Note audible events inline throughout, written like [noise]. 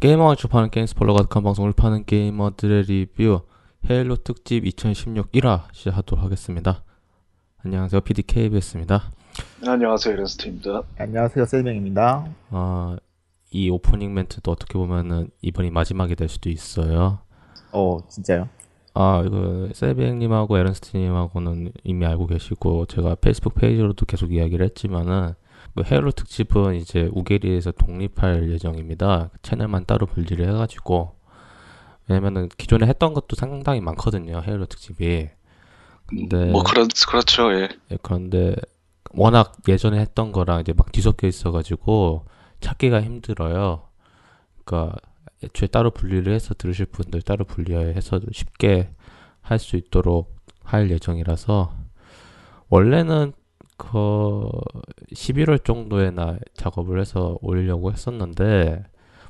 게이머가 접하는 게임 스포일러 가득한 방송을 파는 게이머들의 리뷰 헤일로 특집 2016 1화 시작하도록 하겠습니다. 안녕하세요. PD KBS입니다. 네, 안녕하세요 에른스트입니다. 안녕하세요, 셀명입니다. 아, 이 오프닝 멘트도 어떻게 보면은 이번이 마지막이 될 수도 있어요. 어, 진짜요? 아, 이거 세비행님하고 에른스트님하고는 이미 알고 계시고 제가 페이스북 페이지로도 계속 이야기를 했지만은 그 헤일로 특집은 이제 우게리에서 독립할 예정입니다. 채널만 따로 분리를 해가지고 왜냐면은 기존에 했던 것도 상당히 많거든요. 헤일로 특집이. 근데 뭐 그렇 그렇죠. 예. 예, 그런데 워낙 예전에 했던 거랑 이제 막 뒤섞여 있어가지고 찾기가 힘들어요. 그러니까 애초에 따로 분리를 해서 들으실 분들 따로 분리해서 쉽게 할 수 있도록 할 예정이라서 원래는 그 11월 정도에 나 작업을 해서 올리려고 했었는데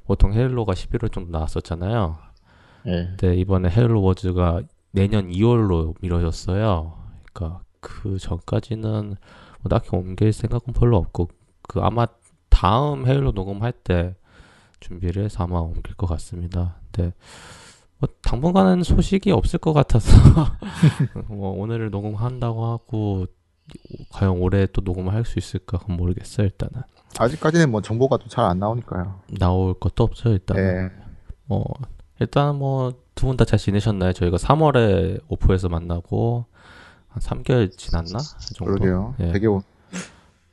보통 헤일로가 11월 정도 나왔었잖아요. 예. 근데 이번에 헤일로 워즈가 내년 2월로 미뤄졌어요. 그러니까 그 전까지는 뭐 딱히 옮길 생각은 별로 없고 그 아마 다음 헤일로 녹음할 때 준비를 해서 아마 옮길 것 같습니다. 근데 뭐 당분간은 소식이 없을 것 같아서 [laughs] 뭐 오늘을 녹음한다고 하고 과연 올해 또 녹음을 할 수 있을까 그건 모르겠어요 일단은 아직까지는 뭐 정보가 또 잘 안 나오니까요. 나올 것도 없죠 일단은 예. 뭐 일단 뭐 두 분 다 잘 지내셨나요? 저희가 3월에 오프에서 만나고 한 3개월 지났나? 그 정도. 그러게요. 예. 되게 오-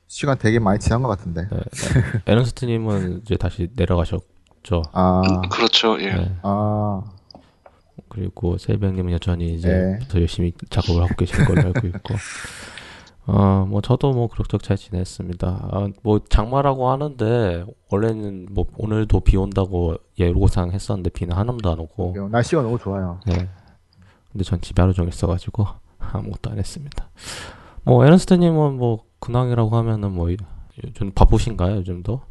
시간 되게 많이 지난 것 같은데. 네, 네. 에런스트님은 이제 다시 내려가셨죠. 아, 그렇죠. 예. 네. 아, 그리고 세병님은 여전히 이제 네. 더 열심히 작업을 하고 계신 걸로 알고 있고. [laughs] 어, 뭐 저도 뭐 그럭저럭 잘 지냈습니다. 아, 뭐 장마라고 하는데 원래는 뭐 오늘도 비 온다고 예고상 했었는데 비는 한 놈도 안 오고. 날씨가 너무 좋아요. 네. 근데 전 집에 하루 종일 있어가지고 [laughs] 아무것도 안 했습니다. 뭐 에런스트님은 뭐 근황이라고 하면은 뭐 요즘 바쁘신가요 요즘도?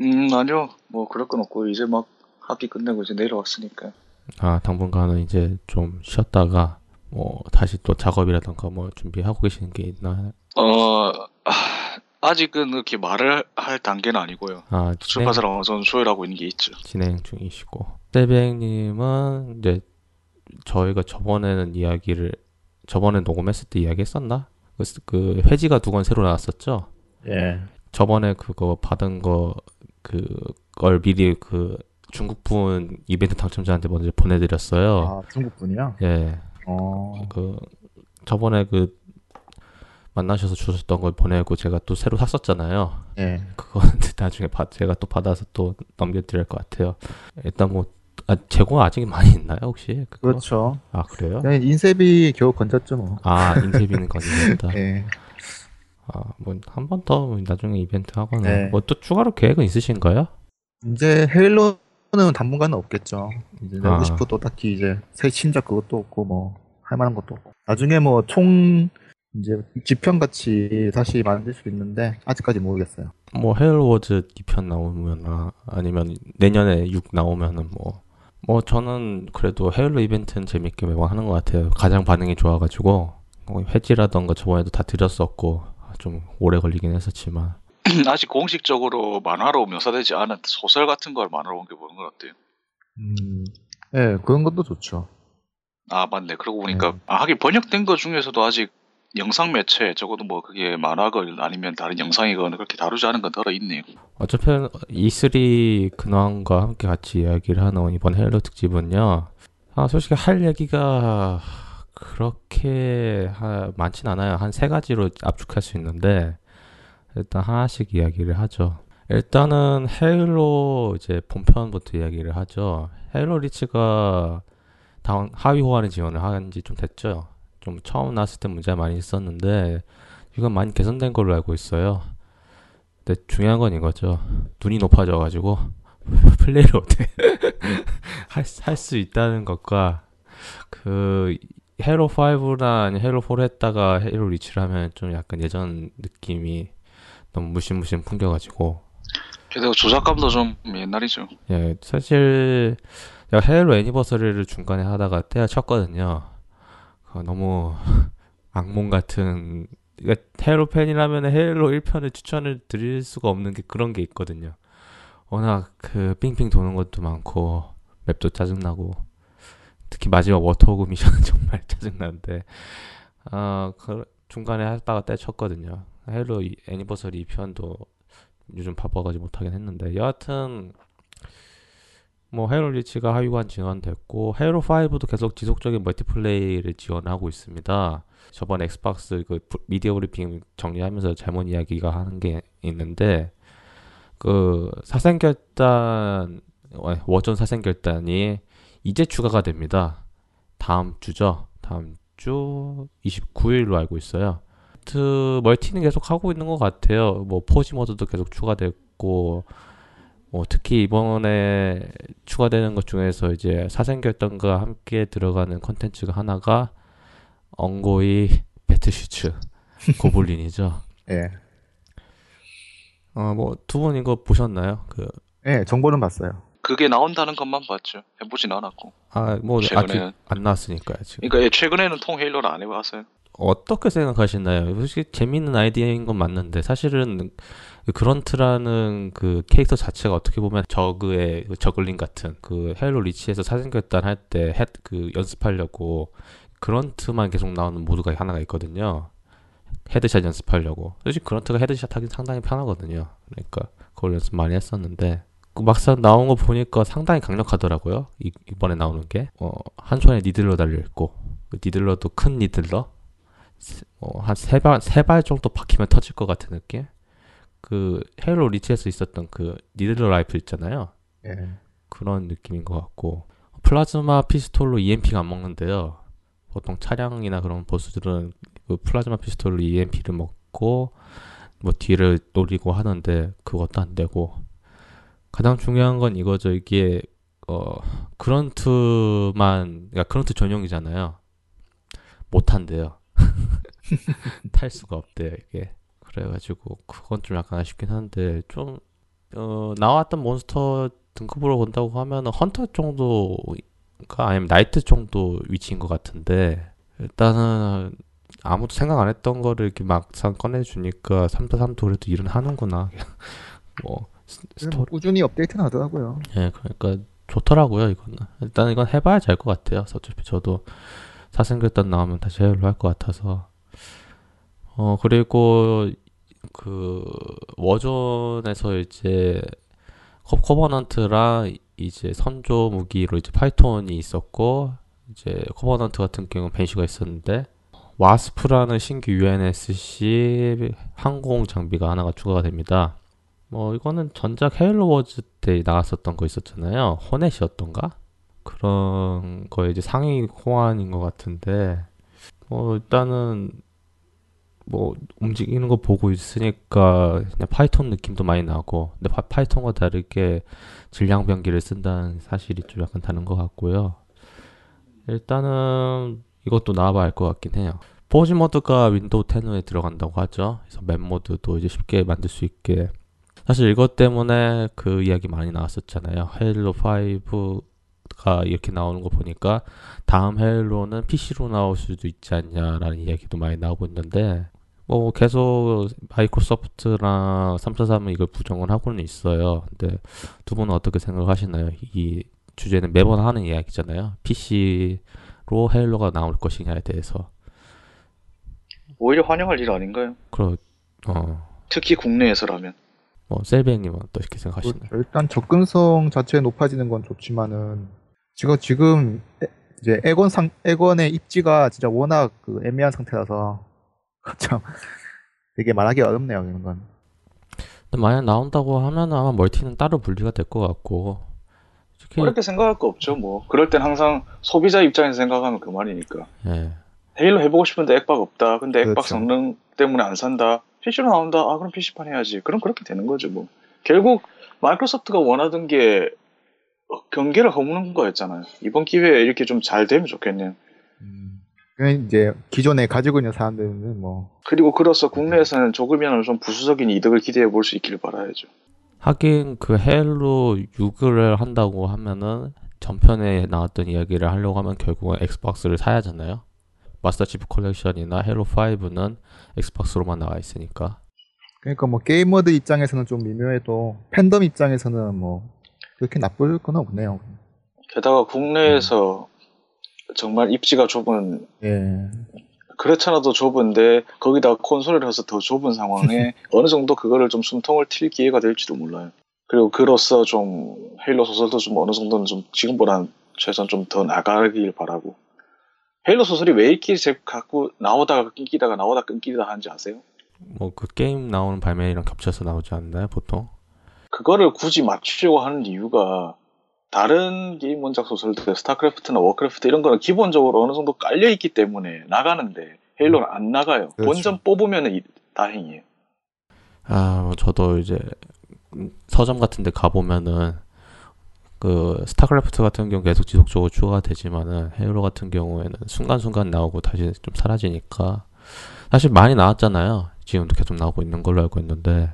음 아니요. 뭐 그럴 건 없고 이제 막 학기 끝내고 이제 내려왔으니까. 아 당분간은 이제 좀 쉬었다가 뭐 다시 또 작업이라던가 뭐 준비하고 계시는 게 있나? 어 아, 아직은 그렇게 말을 할 단계는 아니고요. 아 출판사랑 정도 조율하고 있는 게 있죠. 진행 중이시고 세뱅님은 이제 저희가 저번에는 이야기를 저번에 녹음했을 때 이야기했었나? 그, 그 회지가 두 권 새로 나왔었죠. 예. 저번에 그거 받은 거 그걸 미리 그 중국 분 이벤트 당첨자한테 먼저 보내드렸어요. 아, 중국 분이요? 예, 어, 그 저번에 그 만나셔서 주셨던 걸 보내고 제가 또 새로 샀었잖아요. 예. 그거는 [laughs] 나중에 받 제가 또 받아서 또 넘겨드릴 것 같아요. 일단 뭐 아, 재고가 아직 많이 있나요 혹시? 그거? 그렇죠. 아 그래요? 그냥 인쇄비 겨우 건졌죠, 뭐. 아 인쇄비는 [laughs] 건진다. 예. 아뭐 한 번 더 나중에 이벤트 하거나 네. 뭐또 추가로 계획은 있으신가요? 이제 헤일로 는 당분간은 없겠죠. 이제 아. 내고 싶어도 딱히 이제 새 신작 그것도 없고 뭐 할 만한 것도 없고. 나중에 뭐 총 이제 지편 같이 다시 만들 수 있는데 아직까지 모르겠어요. 뭐 헤일워즈 2편 나오면 아, 아니면 내년에 6 나오면은 뭐뭐 저는 그래도 헤일로 이벤트는 재밌게 매번 하는 것 같아요. 가장 반응이 좋아가지고 뭐 회지라던가 저번에도 다 드렸었고 좀 오래 걸리긴 했었지만 [clears throat] 아직 공식적으로 만화로 묘사되지 않은 소설 같은 걸 만화로 옮겨보는 건 어때요? 음, 예, 그런 것도 좋죠. 아 맞네. 그러고 보니까 네. 아, 하긴 번역된 거 중에서도 아직 영상 매체 적어도 뭐 그게 만화건 아니면 다른 영상이건 그렇게 다루지 않은 건 들어 있네요. 어차피 E3 근황과 함께 같이 이야기를 하는 이번 헤일로 특집은요. 아 솔직히 할 얘기가 그렇게 하, 많진 않아요. 한 세 가지로 압축할 수 있는데 일단 하나씩 이야기를 하죠. 일단은 헤일로 이제 본편부터 이야기를 하죠. 헤일로 리치가 다운 하위 호환의 지원을 한 지 좀 됐죠. 좀 처음 나왔을 때 문제가 많이 있었는데 이건 많이 개선된 걸로 알고 있어요. 근데 중요한 건 이거죠. 눈이 높아져 가지고 [laughs] 플레이를 어떻게 [laughs] 할할 수 있다는 것과 그 헤로 5나 아니 헤로 4를 했다가 헤로 리치를 하면 좀 약간 예전 느낌이 너무 무심무심 풍겨가지고 게다가 조작감도 좀 옛날이죠. 예 사실 제가 헤로 애니버서리를 중간에 하다가 때려쳤거든요. 그 너무 [laughs] 악몽 같은 그러니까 헤일로 팬이라면 헤일로 1편을 추천을 드릴 수가 없는 게 그런 게 있거든요. 워낙 그 삥삥 도는 것도 많고 맵도 짜증나고 특히 마지막 Warthog 미션은 [laughs] 정말 짜증나는데 아, 그 중간에 하다가 때려쳤거든요. 이- Anniversary 2편도 요즘 바빠가지고 못하긴 했는데 여하튼 뭐 헤일로 리치가 하위호환 지원됐고 헤일로 5도 계속 지속적인 multiplay를 지원하고 있습니다. 저번 엑스박스 그 부- 미디어 브리핑 정리하면서 잘못 이야기가 하는 게 있는데 그 사생결단 어, Warzone 사생결단이 이제 추가가 됩니다. 다음 주죠. 다음 주 29일로 알고 있어요. 그 멀티는 계속 하고 있는 것 같아요. 뭐 포지 모드도 계속 추가됐고 뭐 특히 이번에 추가되는 것 중에서 이제 사생결단과 함께 들어가는 컨텐츠가 하나가 Unggoy battle suits [laughs] 고블린이죠. 예. 어뭐 두 분 이거 보셨나요? 그 예, 정보는 봤어요. 그게 나온다는 것만 봤죠. 해보진 않았고. 아, 뭐 아직 최근에는- 안 나왔으니까요, 지금. 그러니까 예, 최근에는 통 헤일로를 안 해봤어요. 어떻게 생각하시나요? 솔직히 재밌는 아이디어인 건 맞는데 사실은 그 그런트라는 그 캐릭터 자체가 어떻게 보면 저그의 그 저글링 같은 그 헤일로 리치에서 사생결단 할 때 그 연습하려고 Grunt만 계속 나오는 모드가 하나가 있거든요. headshot 연습하려고. 솔직히 Grunt가 headshot 하기 상당히 편하거든요. 그러니까 그걸 연습 많이 했었는데 그 막상 나온 거 보니까 상당히 강력하더라고요. 이, 이번에 나오는 게. 어, 한 손에 Needler 달려있고 그 Needler도 큰 Needler 어, 한 세 발, 세 발 정도 박히면 터질 것 같은 느낌? 그, 헤일로 리치에서 있었던 그, Needler Rifle 있잖아요. 예. 그런 느낌인 것 같고. 플라즈마 피스톨로 EMP가 안 먹는데요. 보통 차량이나 그런 보스들은 그 플라즈마 피스톨로 EMP를 먹고, 뭐 뒤를 노리고 하는데, 그것도 안 되고. 가장 중요한 건 이거죠. 이게, 어, Grunt만, 그러니까 Grunt 전용이잖아요. 못 한대요. [laughs] 탈 수가 없대요 이게 그래가지고 그건 좀 약간 아쉽긴 한데 좀 어, 나왔던 몬스터 등급으로 본다고 하면은 헌터 정도가 아니면 Knight 정도 위치인 것 같은데 일단은 아무도 생각 안 했던 거를 이렇게 막상 꺼내주니까 343도 그래도 일은 하는구나 [laughs] 뭐 스- 뭐 스토리 꾸준히 업데이트는 하더라고요. 예, 그러니까 좋더라고요, 이거는. 일단 이건 해봐야지 알것 같아요. 어차피 저도 사생결단 나오면 다시 헤일로 할 것 같아서. 어, 그리고 그 Warzone에서 이제 커, 커버넌트랑 이제 선조 무기로 이제 Phaeton이 있었고 이제 커버넌트 같은 경우는 Banshee가 있었는데 Wasp라는 신규 UNSC 항공 장비가 하나가 추가가 됩니다. 뭐 이거는 전작 헤일로 워즈 때 나왔었던 거 있었잖아요. Hornet이었던가? 그런 거 이제 상위 호환인 것 같은데 뭐 일단은 뭐 움직이는 거 보고 있으니까 그냥 파이톤 느낌도 많이 나고 근데 파, 파이톤과 다르게 질량 병기를 쓴다는 사실이 좀 약간 다른 것 같고요. 일단은 이것도 나와봐 알것 같긴 해요. 포지 모드가 윈도우 10에 들어간다고 하죠. 그래서 맵 모드도 이제 쉽게 만들 수 있게 사실 이것 때문에 그 이야기 많이 나왔었잖아요. 헤일로 5 가 이렇게 나오는 거 보니까 다음 헤일로는 PC로 나올 수도 있지 않냐라는 이야기도 많이 나오고 있는데 뭐 계속 마이크로소프트랑 343은 이걸 부정을 하고는 있어요. 근데 두 분은 어떻게 생각하시나요? 이 주제는 매번 하는 이야기잖아요. PC로 헤일로가 나올 것이냐에 대해서. 오히려 환영할 일 아닌가요? 그러 어. 특히 국내에서라면. 뭐 셀베님은 어떻게 생각하시나요? 일단 접근성 자체 높아지는 건 좋지만은 지금 지금 에- 이제 에건 상 에건의 입지가 진짜 워낙 그 애매한 상태라서 [laughs] 참 되게 말하기 어렵네요 이런 건. 근데 만약 나온다고 하면 아마 멀티는 따로 분리가 될 것 같고 특히 어렵게 생각할 거 없죠. 뭐 그럴 땐 항상 소비자 입장에서 생각하면 그만이니까. 예. 헤일로 해보고 싶은데 액박 없다. 근데 액박 그렇죠. 성능 때문에 안 산다. PC로 나온다. 아 그럼 PC판 해야지. 그럼 그렇게 되는 거죠 뭐. 결국 마이크로소프트가 원하던 게 어, 경계를 허무는 거였잖아요. 이번 기회에 이렇게 좀 잘 되면 좋겠네요. 그냥 이제 기존에 가지고 있는 사람들은 뭐 그리고 그로서 국내에서는 조금이나마 좀 부수적인 이득을 기대해 볼 수 있기를 바라야죠. 하긴 그 헤일로 6을 한다고 하면은 전편에 나왔던 이야기를 하려고 하면 결국은 엑스박스를 사야 하잖아요. 마스터 치프 컬렉션이나 헤일로 5는 엑스박스로만 나와 있으니까. 그러니까 뭐 게이머들 입장에서는 좀 미묘해도 팬덤 입장에서는 뭐 그렇게 나쁠 건 없네요. 게다가 국내에서 정말 입지가 좁은 예. 그렇잖아도 좁은데 거기다가 콘솔을 해서 더 좁은 상황에 [laughs] 어느 정도 그거를 좀 숨통을 튈 기회가 될지도 몰라요. 그리고 그로써 좀 헤일로 소설도 좀 어느 정도는 좀 지금보다는 최소한 좀 더 나가길 바라고. 헤일로 소설이 왜 이렇게 제 갖고 나오다가 끊기다가 나오다 끊기다 하는지 아세요? 뭐 그 게임 나오는 발매랑 겹쳐서 나오지 않나요, 보통? 그거를 굳이 맞추려고 하는 이유가 다른 게임 원작 소설들, 스타크래프트나 워크래프트 이런 거는 기본적으로 어느 정도 깔려 있기 때문에 나가는데 헤일로는 안 나가요. 그렇죠. 본전 뽑으면 다행이에요. 아, 뭐 저도 이제 서점 같은 데 가보면은 그 스타크래프트 같은 경우 계속 지속적으로 추가가 되지만은 헤일로 같은 경우에는 순간순간 나오고 다시 좀 사라지니까 사실 많이 나왔잖아요. 지금도 계속 나오고 있는 걸로 알고 있는데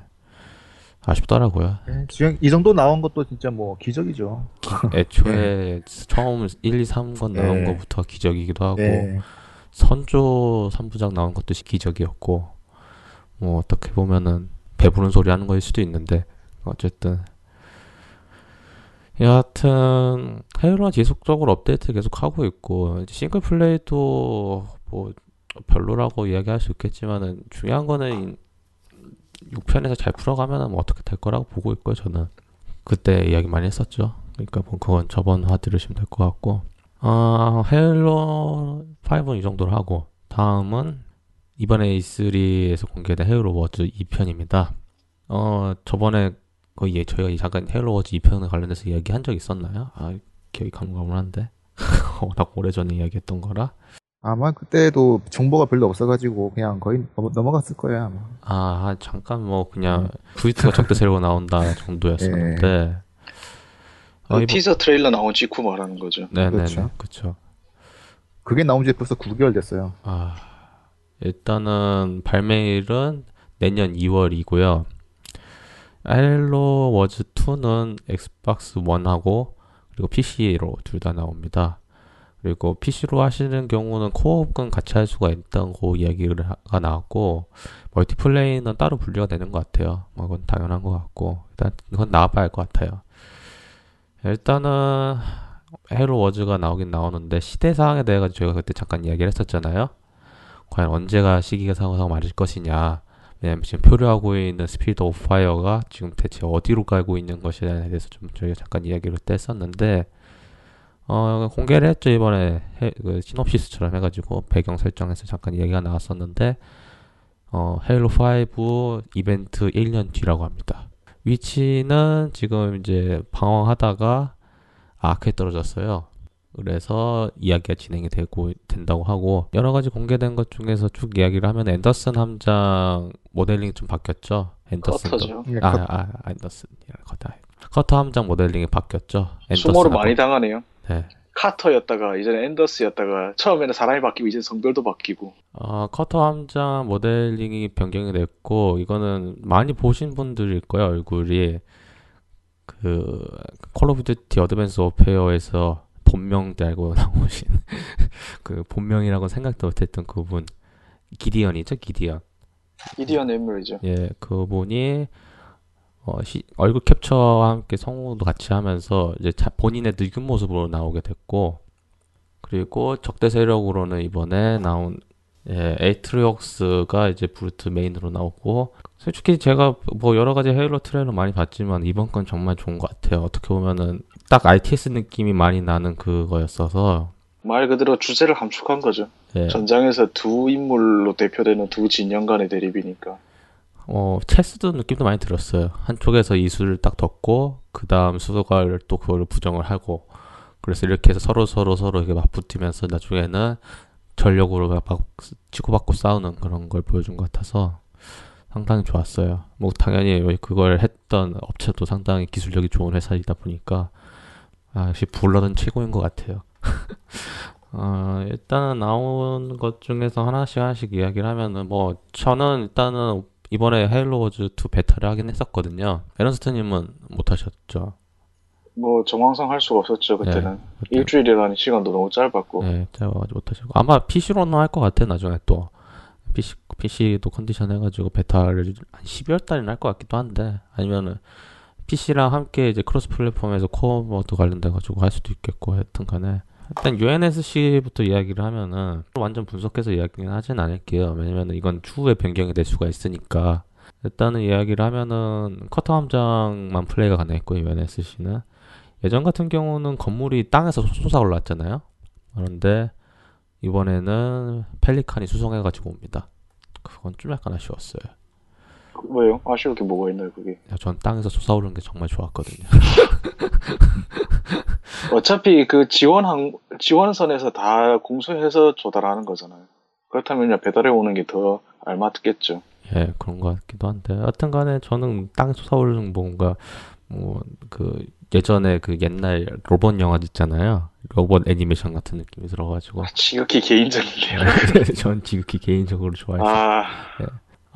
아쉽더라고요. 예, 지금 이 정도 나온 것도 진짜 뭐 기적이죠. 애초에 처음 1, 2, 3권 나온 네. 것부터 기적이기도 하고 예. 선조 3부작 나온 것도 기적이었고 뭐 어떻게 보면은 배부른 소리 하는 거일 수도 있는데 어쨌든 여하튼 헤일로는 지속적으로 업데이트 계속 하고 있고 싱글 플레이도 뭐 별로라고 이야기할 수 있겠지만은 중요한 거는 6편에서 잘 풀어가면은 뭐 어떻게 될 거라고 보고 있고요 저는 그때 이야기 많이 했었죠 그러니까 뭐 그건 저번 화 들으시면 될 것 같고 어, 헤일로 5는 이 정도로 하고 다음은 이번에 E3에서 공개된 헤일로 워즈 2편입니다. 어, 저번에 거의 예, 저희가 잠깐 헤일로 워즈 2편에 관련해서 이야기 한 적 있었나요? 아, 기억이 가물가물한데. [laughs] 워낙 오래전에 이야기했던 거라. 아마 그때도 정보가 별로 없어가지고 그냥 거의 넘어- 넘어갔을 거예요 아마. 아, 잠깐 뭐 그냥 V2가 적대 세력으로 나온다 정도였었는데. 어, 그 이번- 티저 트레일러 나온 직후 말하는 거죠. 네네네, 그렇죠. 그쵸. 그게 나온 지 벌써 9개월 됐어요. 아, 일단은 발매일은 내년 2월이고요. 헤일로 워즈 2는 엑스박스 원하고 그리고 PC로 둘 다 나옵니다. 그리고 PC로 하시는 경우는 co-op은 같이 할 수가 있다고 이야기가 나왔고 멀티플레이는 따로 분리가 되는 것 같아요. 뭐 그건 당연한 것 같고 일단 이건 나와봐야 할 것 같아요. 일단은 헤일로 워즈가 나오긴 나오는데 시대상에 대해 가지고 저희가 그때 잠깐 이야기를 했었잖아요. 과연 언제가 시기가 상황상 맞을 것이냐. 왜냐면 지금 표류하고 있는 스피릿 오브 파이어가 지금 대체 어디로 가고 있는 것이냐에 대해서 좀 저희가 잠깐 이야기를 때 했었는데 어, 공개를 했죠 이번에 해, 그 시놉시스처럼 해가지고 배경 설정에서 잠깐 이야기가 나왔었는데 어, 헤일로 5 이벤트 1년 뒤라고 합니다. 위치는 지금 이제 방황하다가 아크에 떨어졌어요. 그래서 이야기가 진행이 되고 된다고 하고 여러 가지 공개된 것 중에서 쭉 이야기를 하면 앤더슨 함장 모델링이 좀 바뀌었죠. 앤더슨도 커터죠. 예, 아, 컷- 아, 아, 앤더슨 커터 커터 함장 모델링이 바뀌었죠. 수모를 앤더슨하고. 많이 당하네요. 네. 카터였다가 이제는 앤더스였다가 처음에는 사람이 바뀌고 이제 성별도 바뀌고 어, 커터 함장 모델링이 변경이 됐고 이거는 많이 보신 분들일 거예요 얼굴이 그 콜 오브 듀티 어드밴스드 워페어에서 본명 달고 [laughs] 나오신 그 본명이라고 생각도 못했던 그분 기디언이죠 기디언 기디언 인물이죠. 예 그분이 어, 시- 얼굴 캡처와 함께 성우도 같이 하면서 이제 자- 본인의 늙은 모습으로 나오게 됐고 그리고 적대 세력으로는 이번에 나온 예, 에이트리옥스가 이제 브루트 메인으로 나오고 솔직히 제가 뭐 여러 가지 헤일로 트레일러 많이 봤지만 이번 건 정말 좋은 것 같아요. 어떻게 보면은 딱 RTS 느낌이 많이 나는 그거였어서 말 그대로 주제를 함축한 거죠. 예, 전장에서 두 인물로 대표되는 두 진영 간의 대립이니까. 어 체스도 느낌도 많이 들었어요. 한쪽에서 이수를 딱 덮고 그 다음 수도가를 또 그거를 부정을 하고 그래서 이렇게 해서 서로 서로 서로 이렇게 맞붙으면서 나중에는 전력으로 막 치고받고 싸우는 그런 걸 보여준 것 같아서 상당히 좋았어요. 뭐 당연히 그걸 했던 업체도 상당히 기술력이 좋은 회사이다 보니까 아, 역시 불러는 최고인 것 같아요. [laughs] 어, 일단은 나온 것 중에서 하나씩 하나씩 이야기를 하면은 뭐 저는 일단은 이번에 헤일로 워즈 2 베타를 하긴 했었거든요. 에런스트님은 못 하셨죠? 뭐 정황상 할 수가 없었죠 그때는. 그때- 일주일이라는 시간도 너무 짧았고. 네, 짧아가지고 못하시고. 아마 PC로는 할 것 같아 나중에 또. PC PC도 컨디션 해가지고 베타를 한 12월 달에 할것 같기도 한데. 아니면은 PC랑 함께 이제 크로스 플랫폼에서 co-op 모드 관련돼 가지고 할 수도 있겠고 하여튼 간에 일단 UNSC부터 이야기를 하면은 완전 분석해서 이야기는 하진 않을게요 왜냐면은 이건 추후에 변경이 될 수가 있으니까 일단은 이야기를 하면은 커터 함장만 플레이가 가능했고 UNSC는 예전 같은 경우는 건물이 땅에서 솟아 올랐잖아요 그런데 이번에는 펠리칸이 수송해가지고 옵니다. 그건 좀 약간 아쉬웠어요. 왜요? 아쉬울 게 뭐가 있나요 그게 야, 전 땅에서 솟아오르는 게 정말 좋았거든요. [laughs] 어차피 그 지원 항 지원선에서 다 공수해서 조달하는 거잖아요 그렇다면 그냥 배달해 오는 게 더 알맞겠죠 예, 그런 것 같기도 한데. 하여튼 간에 저는 땅에 솟아오르는 뭔가, 뭐, 그, 예전에 그 옛날 로봇 영화 있잖아요. 로봇 애니메이션 같은 느낌이 들어가지고. 지극히 개인적인데요 [laughs] 전 지극히 개인적으로 좋아해서. 아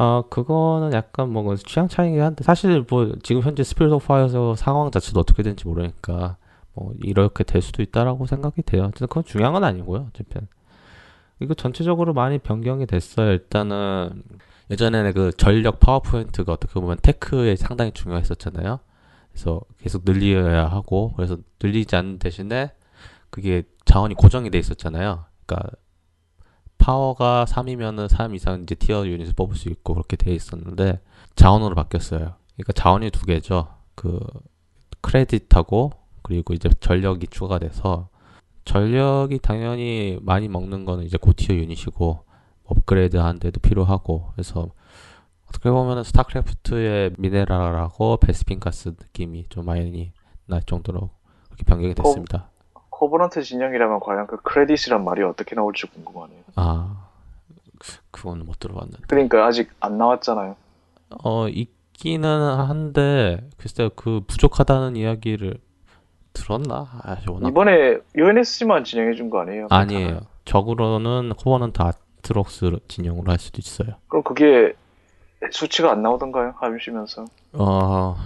아, 그거는 약간 뭐 취향 차이긴 한데 사실 뭐 지금 현재 스피릿 오브 파이어에서 상황 자체도 어떻게 되는지 모르니까 뭐 이렇게 될 수도 있다라고 생각이 돼요. 어쨌든 그건 중요한 건 아니고요. 어차피 이거 전체적으로 많이 변경이 됐어요. 일단은 예전에는 그 전력 power point가 어떻게 보면 테크에 상당히 중요했었잖아요. 그래서 계속 늘려야 하고 그래서 늘리지 않는 대신에 그게 자원이 고정이 돼 있었잖아요. 그러니까 파워가 3이면은 3 이상 이제 티어 유닛을 뽑을 수 있고 그렇게 돼 있었는데 자원으로 바뀌었어요. 그러니까 자원이 두 개죠. 그 크레딧하고 그리고 이제 전력이 추가가 돼서 전력이 당연히 많이 먹는 거는 이제 고티어 유닛이고 업그레이드 하는데도 필요하고 그래서 어떻게 보면은 스타크래프트의 미네랄하고 베스핀 가스 느낌이 좀 많이 날 정도로 그렇게 변경이 됐습니다. 코버넌트 진영이라면 과연 그 크레딧이란 말이 어떻게 나올지 궁금하네요 아 그건 못 들어봤는데. 그러니까 아직 안 나왔잖아요 어, 있기는 한데, 글쎄요, 그 부족하다는 이야기를 들었나? 아. 이번에 UNSC만 진행해 준 거 아니에요? 아니에요. 적으로는 코버넌트 에이트리옥스 진영으로 할 수도 있어요. 그럼 그게 수치가 안 나오던가요? 하시면서 어,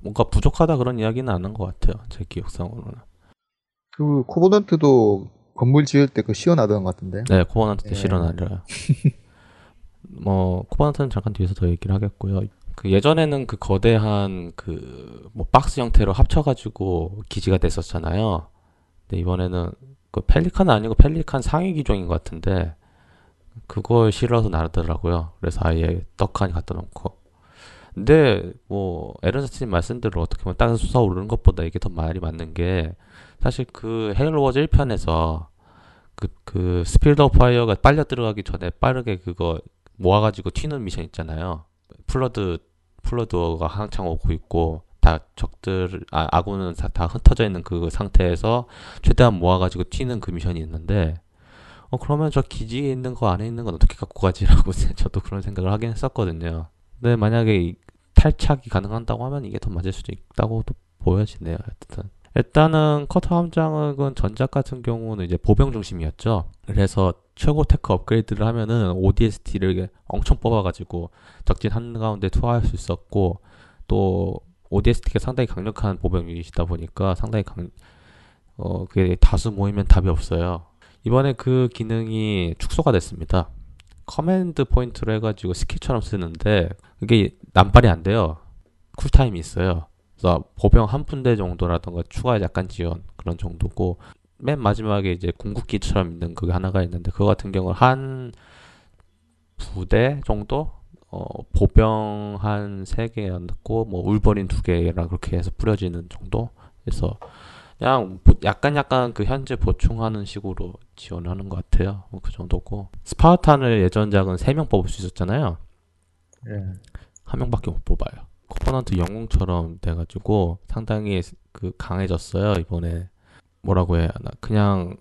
뭔가 부족하다 그런 이야기는 안 한 것 같아요. 제 기억상으로는. 그 코버넌트도 건물 지을 때 그 시연하던 것 같은데. 네, 코버넌트 때 예. 실현하려요. [laughs] 뭐, 코버넌트는 잠깐 뒤에서 더 얘기를 하겠고요. 그 예전에는 그 거대한 그 뭐 박스 형태로 합쳐가지고 기지가 됐었잖아요. 근데 이번에는 그 펠리칸은 아니고 펠리칸 상위 기종인 것 같은데 그걸 실어서 나르더라고요. 그래서 아예 떡하니 갖다 놓고. 근데 뭐 에런스틴 말씀대로 어떻게 보면 땅에서 솟아오르는 것보다 이게 더 말이 맞는 게 사실 그 헤일로 워즈 1편에서 그, 그 Spirit of Fire가 빨려 들어가기 전에 빠르게 그거 모아가지고 튀는 미션 있잖아요. 플러드 플러드가 한창 오고 있고 다 적들 아, 아군은 다, 다 흩어져 있는 그 상태에서 최대한 모아가지고 튀는 그 미션이 있는데 어 그러면 저 기지에 있는 거 안에 있는 건 어떻게 갖고 가지라고 [laughs] 저도 그런 생각을 하긴 했었거든요. 근데 만약에 이 탈착이 가능한다고 하면 이게 더 맞을 수도 있다고도 보여지네요. 하여튼 일단은 커터 함장은 전작 같은 경우는 이제 보병 중심이었죠. 그래서 최고 테크 업그레이드를 하면은 ODST를 엄청 뽑아가지고 적진 한가운데 투하할 수 있었고 또 ODST가 상당히 강력한 보병 유닛이다 보니까 상당히 강, 어, 그게 다수 모이면 답이 없어요. 이번에 그 기능이 축소가 됐습니다. command point로 해가지고 스킬처럼 쓰는데 그게 남발이 안 돼요. 쿨타임이 있어요. 그래서 보병 한 분대 정도라던가 추가 약간 지원 그런 정도고 맨 마지막에 이제 궁극기처럼 있는 그게 하나가 있는데 그거 같은 경우는 한 부대 정도 어, 보병 한 세 개 넣고 뭐 울버린 두 개랑 그렇게 해서 뿌려지는 정도 그래서 그냥 보- 약간 약간 그 현재 보충하는 식으로 지원하는 것 같아요 뭐 그 정도고 스파르탄을 예전작은 세 명 뽑을 수 있었잖아요 예. 한 명밖에 못 뽑아요. 코버넌트 영웅처럼 돼가지고 상당히 그 강해졌어요 이번에 뭐라고 해야 하나 그냥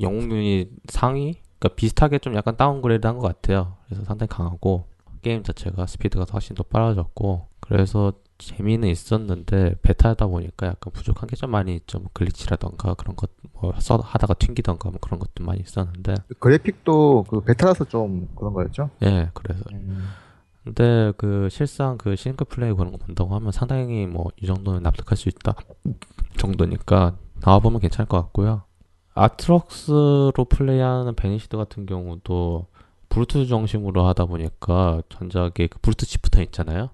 영웅 유닛 상위 그러니까 비슷하게 좀 약간 downgrade 한 것 같아요. 그래서 상당히 강하고 게임 자체가 스피드가 훨씬 더 빨라졌고 그래서 재미는 있었는데 베타다 보니까 약간 부족한 게 좀 많이 있죠. 뭐 glitch라던가 그런 것뭐 하다가 튕기던가 뭐 그런 것도 많이 있었는데 그래픽도 그 베타라서 좀 그런 거였죠. 예 그래서 음. 근데 그 실상 그 single play 그런 거 본다고 하면 상당히 뭐 이 정도는 납득할 수 있다 정도니까 나와보면 괜찮을 것 같고요. 아트리옥스로 플레이하는 베니시드 같은 경우도 브루트 정식으로 하다 보니까 전작에 그 브루트 chieftain 있잖아요.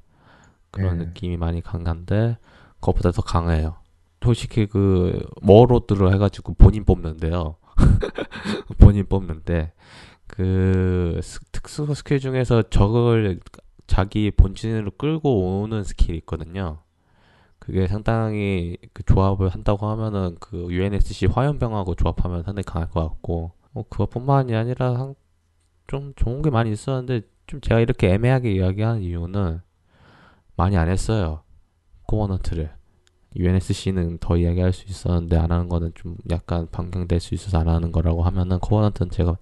그런 네. 느낌이 많이 강한데 그것보다 더 강해요. 솔직히 그 warlord를 해가지고 본인 뽑는데요. [laughs] 본인 뽑는데 그 스- 특수 스킬 중에서 적을 자기 본진으로 끌고 오는 스킬이 있거든요. 그게 상당히 그 조합을 한다고 하면은 그 UNSC 화염병하고 조합하면 상당히 강할 것 같고 뭐 그것뿐만이 아니라 한- 좀 좋은 게 많이 있었는데 좀 제가 이렇게 애매하게 이야기하는 이유는 많이 안 했어요. 코어넌트를 UNSC는 더 이야기할 수 있었는데 안 하는 거는 좀 약간 변경될 수 있어서 안 하는 거라고 하면은 코어넌트는 제가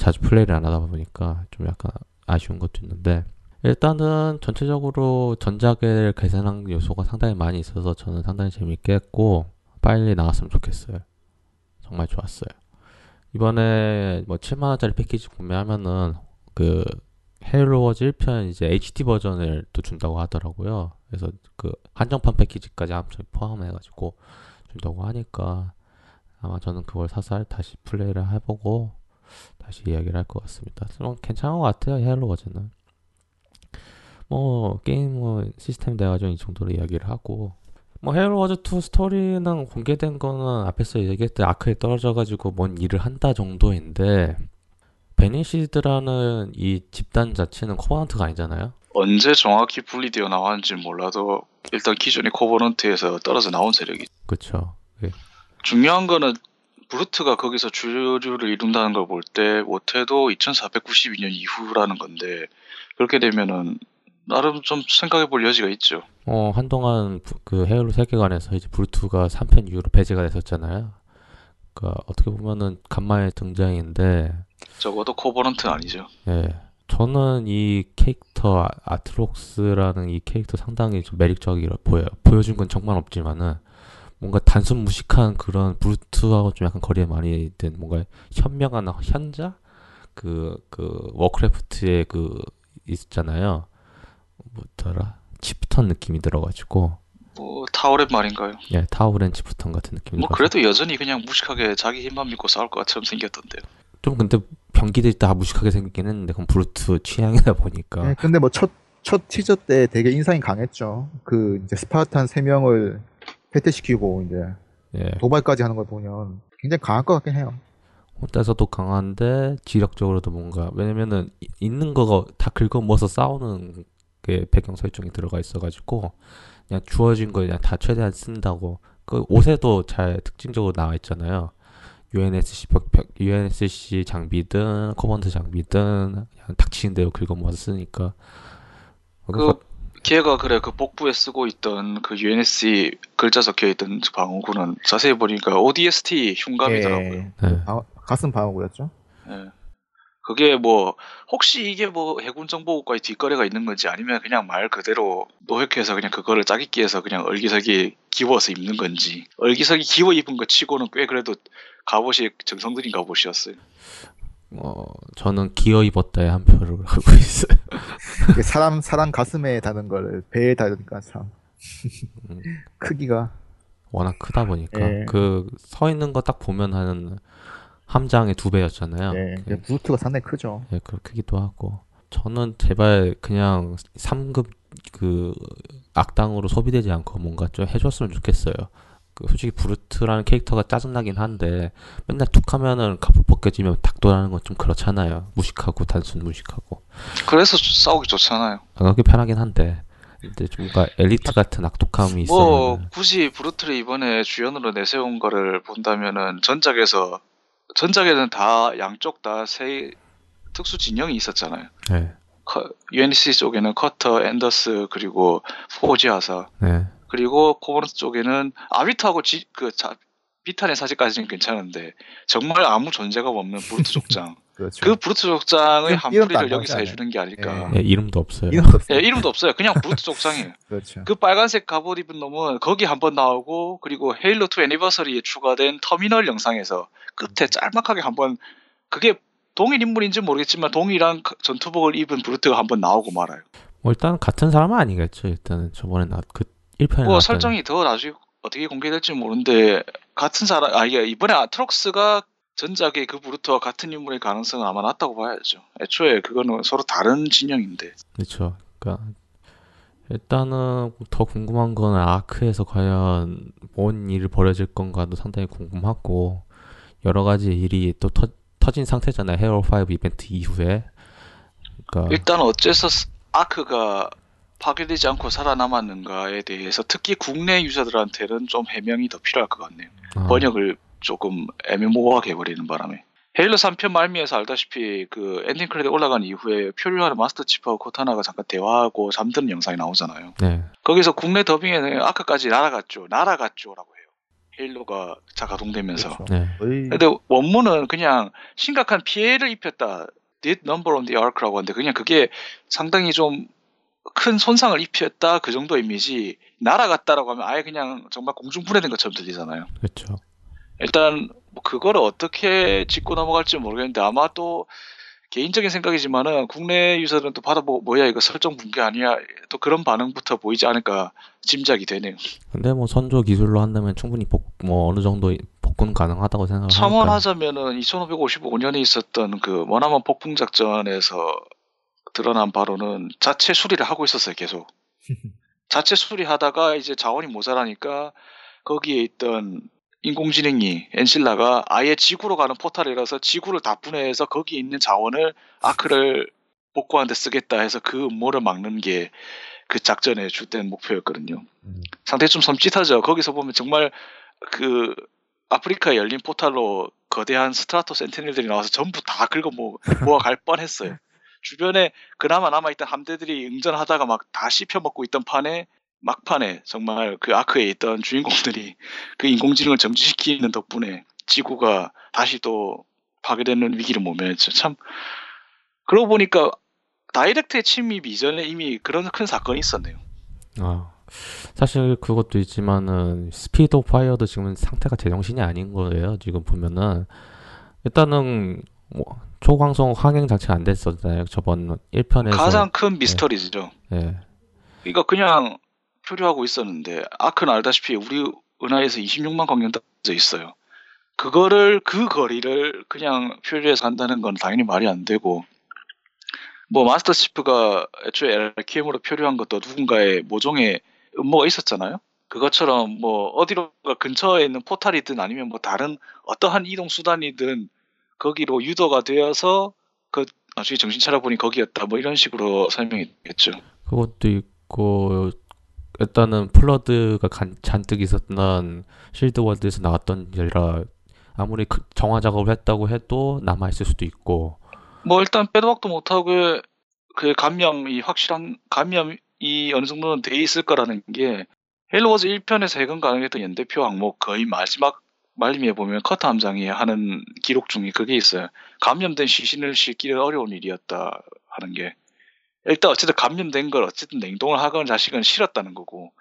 자주 플레이를 안 하다 보니까 좀 약간 아쉬운 것도 있는데 일단은 전체적으로 전작을 개선한 요소가 상당히 많이 있어서 저는 상당히 재밌게 했고 빨리 나왔으면 좋겠어요. 정말 좋았어요. 이번에 뭐 7만 원짜리 패키지 구매하면은 그 헤일로 워즈 1편 이제 HD 버전을 또 준다고 하더라고요. 그래서 그 한정판 패키지까지 함께 포함해가지고 준다고 하니까 아마 저는 그걸 사서 다시 플레이를 해보고 다시 이야기를 할 것 같습니다. 좀 괜찮은 것 같아요. 헤일로 워즈는. 뭐 게임 뭐 시스템 돼가지고 이 정도로 이야기를 하고 뭐 헤일로 워즈 2 스토리는 공개된 거는 앞에서 얘기했듯 아크에 떨어져가지고 뭔 일을 한다 정도인데 베니시드라는 이 집단 자체는 코버넌트가 아니잖아요. 언제 정확히 분리되어 나왔는지 몰라도 일단 기존의 코버넌트에서 떨어져 나온 세력이 그쵸. 예. 중요한 거는 브루트가 거기서 주류를 이룬다는 걸 볼 때 못해도 2492년 이후라는 건데 그렇게 되면은 나름 좀 생각해 볼 여지가 있죠. 어, 한동안 부- 그 헤일로 세계관에서 이제 브루트가 3편 이후로 배제가 됐었잖아요. 그 어떻게 보면은 간만에 등장인데 적어도 코버넌트는 아니죠. 예. 저는 이 캐릭터 아- 아트록스라는 이 캐릭터 상당히 좀 매력적이라 보여요. 보여준 건 정말 없지만은 뭔가 단순 무식한 그런 브루트하고 좀 약간 거리에 많이 든 뭔가 현명한 현자 그 그 워크래프트의 그 있잖아요. 뭐더라 chieftain 느낌이 들어가지고 뭐 타우렌 말인가요? 예 타우렌 chieftain 같은 느낌이 뭐 그래도 여전히 그냥 무식하게 자기 힘만 믿고 싸울 것처럼 생겼던데요. 좀 근데 병기들이 다 무식하게 생기긴 했는데 그건 브루트 취향이다 보니까 네, 근데 뭐 첫첫 티저 때 되게 인상이 강했죠. 그 이제 스파르탄 세 명을 패퇴시키고 이제 예 도발까지 하는 걸 보면 굉장히 강할 것 같긴 해요. 혼자서도 강한데 지력적으로도 뭔가 왜냐면은 이- 있는 거가 다 긁어 모아서 싸우는 게 배경 설정이 들어가 있어가지고 그냥 주어진 거 그냥 다 최대한 쓴다고 그 옷에도 잘 특징적으로 나와 있잖아요. UNSC UNSC 장비든 코버넌트 장비든 그냥 닥치는 대로 긁어 모아서 쓰니까 그 걔가 그래 그 복부에 쓰고 있던 그 UNSC 글자 적혀 있던 방어구는 자세히 보니까 ODST 흉감이더라고요. 예, 네. 방- 가슴 방어구였죠. 예. 그게 뭐 혹시 이게 뭐 해군 정보국과의 뒷거래가 있는 건지 아니면 그냥 말 그대로 노획해서 그냥 그거를 짜깁기해서 그냥 얼기설기 기워서 입는 건지 얼기설기 기워 입은 거 치고는 꽤 그래도 갑옷이 정성들인 갑옷이었어요. 어 저는 기어 입었다에 한 표를 하고 [laughs] 있어요. 사람 사람 가슴에 다는 걸 배에 다니까 참 음. 크기가 워낙 크다 보니까 예. 그서 있는 거 딱 보면 한 함장의 두 배였잖아요. 예, 예, 브루트가 상당히 크죠. 예, 그 크기도 하고 저는 제발 그냥 3급 그 악당으로 소비되지 않고 뭔가 좀 해줬으면 좋겠어요. 그 솔직히 브루트라는 캐릭터가 짜증나긴 한데 맨날 툭 하면은 갑옷 벗겨지면 닭도라는 건 좀 그렇잖아요. 무식하고 단순 무식하고 그래서 싸우기 좋잖아요. 아, 그게 편하긴 한데 근데 좀 뭔가 엘리트 같은 악독함이 뭐 있으면 굳이 브루트를 이번에 주연으로 내세운 거를 본다면은 전작에서 전작에는 다 양쪽 다 세 특수 진영이 있었잖아요. 네, 커- UNSC 쪽에는 커터, 앤더스 그리고 포지 하사 네, 그리고 코버넌트 쪽에는 아비터하고 지, 그 자, 비탄의 사제까지는 괜찮은데 정말 아무 존재가 없는 브루트 족장 [laughs] 그렇죠. 그 브루트 족장의 한풀이를 여기서 해주는 게 아닐까 예, 이름도 없어요. 이름도 없어요. 예, 이름도 없어요 그냥 브루트 족장이에요 [laughs] 그렇죠. 그 빨간색 갑옷 입은 놈은 거기 한 번 나오고 그리고 헤일로 2 애니버서리에 추가된 터미널 영상에서 끝에 짤막하게 한 번 그게 동일 인물인지 모르겠지만 동일한 그 전투복을 입은 브루트가 한 번 나오고 말아요. 뭐 일단 같은 사람은 아니겠죠. 일단은 저번에 나 그 1편에 뭐 설정이 더 나중에 어떻게 공개될지 모르는데 같은 사람 아 이게 이번에 아트록스가 전작의 그 브루트와 같은 인물의 가능성은 아마 낮다고 봐야죠. 애초에 그거는 서로 다른 진영인데. 그렇죠. 그러니까 일단은 더 궁금한 건 아크에서 과연 뭔 일이 벌어질 건가도 상당히 궁금하고 여러 가지 일이 또 터, 터진 상태잖아요. 헤어 5 이벤트 이후에. 그러니까 일단 어째서 스- 아크가 파괴되지 않고 살아남았는가에 대해서 특히 국내 유저들한테는 좀 해명이 더 필요할 것 같네요. 아, 번역을 조금 애매모호하게 해버리는 바람에. 헤일로 3편 말미에서 알다시피 그 ending credit 올라간 이후에 표류하는 마스터 치프하고 코타나가 잠깐 대화하고 잠드는 영상이 나오잖아요. 네. 거기서 국내 더빙에는 아크까지 날아갔죠. 날아갔죠라고 해요. 헤일로가 자가동되면서. 그렇죠. 네. 거의 근데 원문은 그냥 심각한 피해를 입혔다. did number on the ark라고 하는데 그냥 그게 상당히 좀 큰 손상을 입혔다 그 정도 이미지 날아갔다라고 하면 아예 그냥 정말 공중 분해된 것처럼 들리잖아요. 그렇죠. 일단 뭐 그거를 어떻게 짚고 넘어갈지 모르겠는데 아마 또 개인적인 생각이지만은 국내 유저들은 또 받아보고 뭐야 이거 설정 붕괴 아니야 또 그런 반응부터 보이지 않을까 짐작이 되네요. 근데 뭐 선조 기술로 한다면 충분히 복, 뭐 어느 정도 복군 가능하다고 생각하니까. 첨언하자면은 2555년에 있었던 그 머나먼 폭풍 작전에서 드러난 바로는 자체 수리를 하고 있었어요 계속. [laughs] 자체 수리하다가 이제 자원이 모자라니까 거기에 있던 인공지능이 엔실라가 아예 지구로 가는 포탈이라서 지구를 다 분해해서 거기에 있는 자원을 아크를 복구하는 데 쓰겠다 해서 그 음모를 막는 게 그 작전의 주된 목표였거든요. 음. 상당히 좀 섬찟하죠. 거기서 보면 정말 그 아프리카에 열린 포탈로 거대한 스트라토 센티넬들이 나와서 전부 다 긁어 모, 모아갈 뻔했어요. [laughs] 주변에 그나마 남아있던 함대들이 응전하다가 막 다 씹혀먹고 있던 판에 막판에 정말 그 아크에 있던 주인공들이 그 인공지능을 정지시키는 덕분에 지구가 다시 또 파괴되는 위기를 모면했죠. 참 그러고 보니까 다이댁트의 침입 이전에 이미 그런 큰 사건이 있었네요. 아, 사실 그것도 있지만은 스피릿 오브 파이어도 지금 상태가 제정신이 아닌 거예요. 지금 보면은 일단은 뭐 초광속 항행 자체가 안 됐었잖아요. 저번 1편에서 가장 큰 미스터리죠. 예. 그러니까 그냥 표류하고 있었는데 아크는 알다시피 우리 은하에서 26만 광년 떨어져 있어요. 그거를 그 거리를 그냥 표류해서 한다는 건 당연히 말이 안 되고 뭐 마스터 치프가 애초에 LKM으로 표류한 것도 누군가의 모종의 음모가 있었잖아요. 그것처럼 뭐 어디로가 근처에 있는 포탈이든 아니면 뭐 다른 어떠한 이동 수단이든 거기로 유도가 되어서 그 나중에 정신 차려보니 거기였다 뭐 이런 식으로 설명이 되겠죠. 그것도 있고 일단은 플러드가 간- 잔뜩 있었던 실드 월드에서 나왔던 일이라 아무리 그- 정화 작업을 했다고 해도 남아 있을 수도 있고 뭐 일단 빼도 박도 못하고 그 감염이 확실한 감염이 어느 정도는 돼 있을 거라는 게 헤일로 워즈 1편에서 해금 가능했던 연대표 항목 거의 마지막 말미에 보면 커터 함장이 하는 기록 중에 그게 있어요. 감염된 시신을 싣기는 어려운 일이었다 하는 게. 일단 어쨌든 감염된 걸 어쨌든 냉동을 하건 싣기는 실었다는 거고.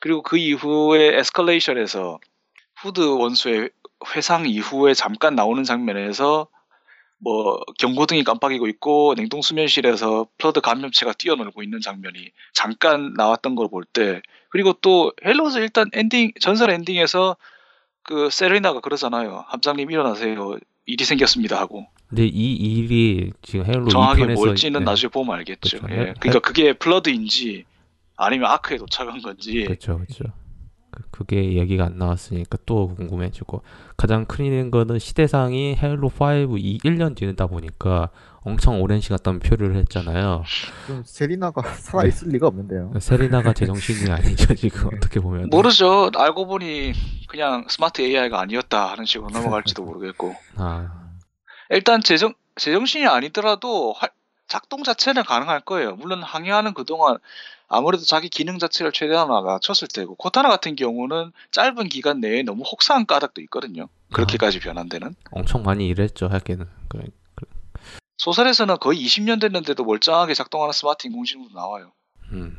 그리고 그 이후에 에스컬레이션에서 후드 원수의 회상 이후에 잠깐 나오는 장면에서 뭐 경고등이 깜빡이고 있고 냉동 수면실에서 플러드 감염체가 뛰어놀고 있는 장면이 잠깐 나왔던 걸 볼 때. 그리고 또 헬로즈 일단 엔딩 전설 엔딩에서 그 세레나가 그러잖아요 함장님 일어나세요 일이 생겼습니다 하고 근데 이 일이 지금 헤일로 2편에서 뭘지는 나중에 보면 알겠죠 그렇죠. 예. 해- 그러니까 그게 플러드인지 아니면 아크에 도착한 건지 그렇죠, 그렇죠. 그- 그게 얘기가 안 나왔으니까 또 궁금해지고 가장 큰 거는 시대상이 헤일로 5 이 1년 뒤다 보니까 엄청 오랜 시간 동안 표류를 했잖아요. 좀 세리나가 [laughs] 살아 있을 리가 없는데요. 세리나가 제정신이 [laughs] 아니죠 지금 어떻게 보면. 모르죠 알고 보니 그냥 스마트 AI가 아니었다 하는 식으로 넘어갈지도 [laughs] 모르겠고 아, 일단 제정 제정신이 아니더라도 활- 작동 자체는 가능할 거예요. 물론 항해하는 그동안 아무래도 자기 기능 자체를 최대한 낮췄을 테고 코타나 같은 경우는 짧은 기간 내에 너무 혹사한 까닭도 있거든요. 그렇게까지 변환되는 엄청 많이 일했죠 하기는. 그래. 소설에서는 거의 20년 됐는데도 멀쩡하게 작동하는 스마트 인공지능도 나와요. 음.